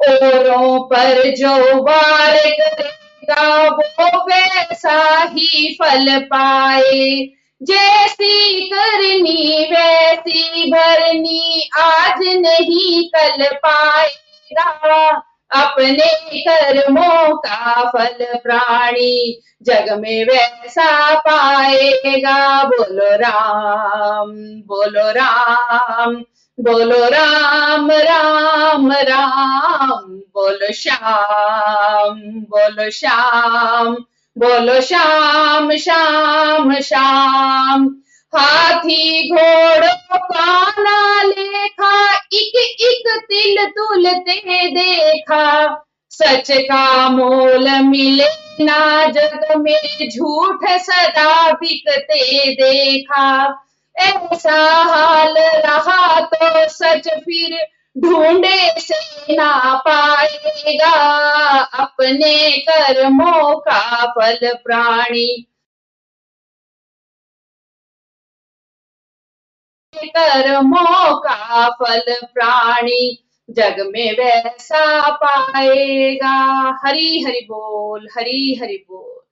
औरों पर जो वार करेगा, वो वैसा ही फल पाए। जैसी करनी, वैसी भरनी, आज नहीं, कल पाएगा। अपने कर्मों का फल प्राणी, जग में वैसा पाएगा। बोलो राम बोलो राम बोलो राम राम राम, बोलो श्याम बोलो श्याम। बोलो श्याम श्याम श्याम। हाथी घोड़ों का ना लेखा इक इक तिल तुलते देखा। सच का मोल मिले ना, जग में झूठ सदा बिकते देखा। ऐसा हाल रहा तो सच फिर ढूंढे से ना पाएगा अपने कर्मों का फल प्राणी। कर्मों का फल प्राणी, जग में वैसा पाएगा। हरी हरि बोल, हरी हरि बोल।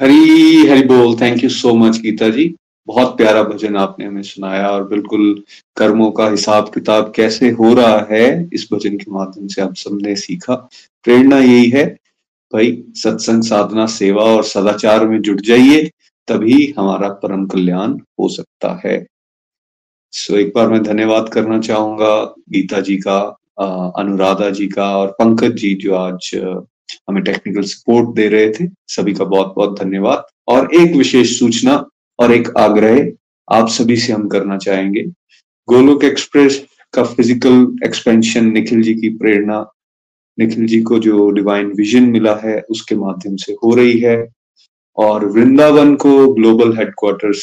हरी हरि बोल। Thank you so much Geeta ji. बहुत प्यारा भजन आपने हमें सुनाया और बिल्कुल कर्मों का हिसाब किताब कैसे हो रहा है, इस भजन के माध्यम से हम सबने सीखा। प्रेरणा यही है, भाई, सत्संग, साधना, सेवा और सदाचार में जुट जाइए, तभी हमारा परम कल्याण हो सकता है। सो एक बार मैं धन्यवाद करना चाहूँगा गीता जी का अनुराधा जी का और पंकज जी जो आज हमें टेक्निकल सपोर्ट दे रहे थे, सभी का बहुत बहुत धन्यवाद। और एक विशेष सूचना और एक आग्रह आप सभी से हम करना चाहेंगे। गोलोक एक्सप्रेस का फ़िज़िकल एक्सपेंशन निखिल जी की प्रेरणा, निखिल जी को जो डिवाइन विजन मिला है, उसके माध्यम से हो रही है। और वृंदावन को ग्लोबल हेडक्वार्टर्स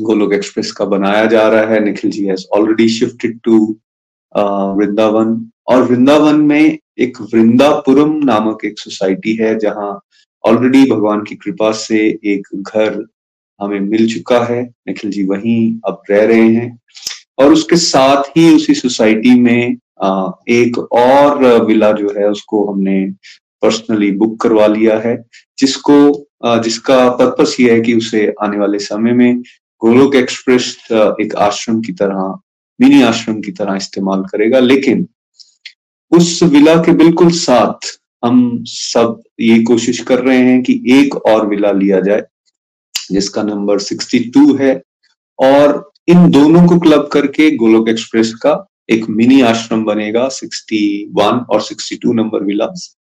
गोलोक एक्सप्रेस का बनाया जा रहा है। Nikhil ji has already shifted to Vrindavan. और वृंदावन में एक वृंदापुरम नामक एक सोसाइटी है, जहाँ ऑलरेडी भगवान की कृपा से एक घर हमें मिल चुका है। निखिल जी वहीं अब रह रहे हैं। और उसके साथ ही उसी सोसाइटी में एक और विला जो है, उसको हमने पर्सनली बुक करवा लिया है, जिसको जिसका पर्पस ये है कि उसे आने वाले समय में गोलोक एक्सप्रेस एक आश्रम की तरह, मिनी आश्रम की तरह इस्तेमाल करेगा। लेकिन उस विला के बिल्कुल साथ हम सब ये कोशिश कर रहे हैं कि एक और विला लिया जाए। जिसका नंबर 62 है, और इन दोनों को क्लब करके गोलोक एक्सप्रेस का एक मिनी आश्रम बनेगा 61 और 62 नंबर विलास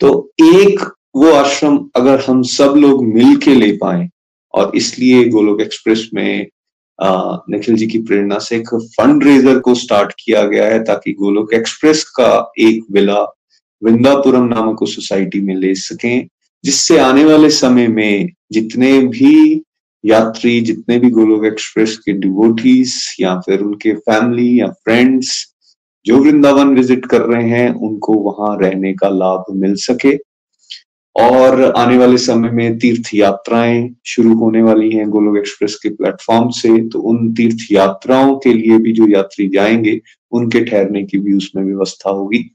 तो एक वो आश्रम अगर हम सब लोग मिल के ले पाए, और इसलिए गोलोक एक्सप्रेस में निखिल जी की प्रेरणा से एक फंड रेजर को स्टार्ट किया गया है, ताकि गोलोक एक्सप्रेस का एक विला वृंदापुरम नामक सोसाइटी में ले सकें। जिससे आने वाले समय में जितने भी यात्री, जितने भी गोलोक एक्सप्रेस के डिवोटीज या फिर उनके फैमिली या फ्रेंड्स जो वृंदावन विज़िट कर रहे हैं, उनको वहाँ रहने का लाभ मिल सके। और आने वाले समय में तीर्थ यात्राएँ शुरू होने वाली हैं गोलोक एक्सप्रेस के प्लेटफॉर्म से तो उन तीर्थ यात्राओं के लिए भी जो यात्री जाएँगे, उनके ठहरने की भी उसमें व्यवस्था होगी।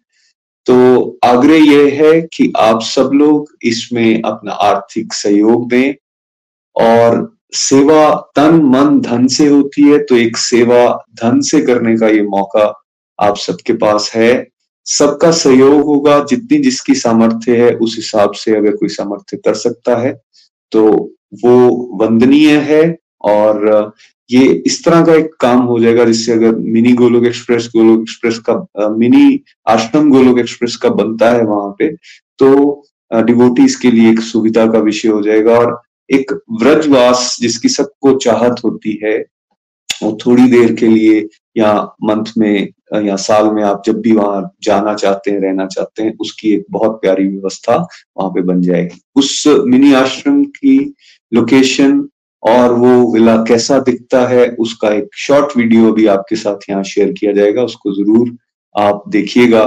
तो आग्रह यह है कि आप सब लोग इसमें अपना आर्थिक सहयोग दें और सेवा तन मन धन से होती है तो एक सेवा धन से करने का ये मौका आप सबके पास है। सबका सहयोग होगा, जितनी जिसकी सामर्थ्य है, उस हिसाब से अगर कोई सामर्थ्य कर सकता है तो वो वंदनीय है और ये इस तरह का एक काम हो जाएगा, जिससे अगर mini Golok express Golok express का मिनी आश्रम गोलोक एक्सप्रेस का बनता है वहाँ पे तो डिवोटीज के लिए एक सुविधा का विषय हो जाएगा और एक व्रजवास जिसकी सबको चाहत होती है, वो थोड़ी देर के लिए या मंथ में या साल में आप जब भी वहाँ जाना चाहते हैं, रहना चाहते हैं, उसकी एक बहुत प्यारी व्यवस्था वहाँ पे बन जाएगी। उस मिनी आश्रम की लोकेशन और वो विला कैसा दिखता है, उसका एक शॉर्ट वीडियो भी आपके साथ यहाँ शेयर किया जाएगा, उसको ज़रूर आप देखिएगा।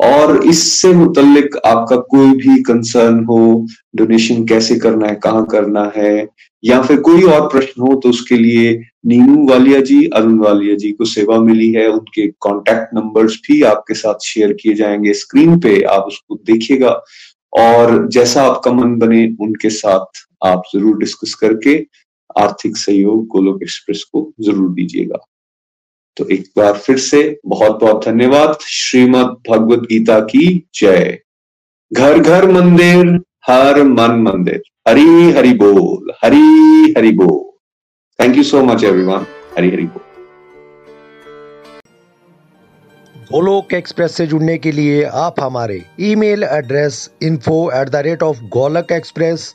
और इससे मुतलिक आपका कोई भी कंसर्न हो डोनेशन कैसे करना है, कहाँ करना है, या फिर कोई और प्रश्न हो तो उसके लिए नीनू वालिया जी, अरुण वालिया जी को सेवा मिली है, उनके कॉन्टेक्ट नंबर्स भी आपके साथ शेयर किए जाएँगे। स्क्रीन पे आप उसको देखिएगा। और जैसा आपका मन बने, उनके साथ आप ज़रूर डिस्कस करके आर्थिक सहयोग गोलोक एक्सप्रेस को ज़रूर दीजिएगा। तो एक बार फिर से बहुत बहुत धन्यवाद। श्रीमद भगवत गीता की जय। घर घर मंदिर, हर मन मंदिर। हरी हरि बोल, हरी हरि बोल। Thank you so much everyone Hari Hari बोल। गोलोक एक्सप्रेस से जुड़ने के लिए आप हमारे email address info at the rate of Golok express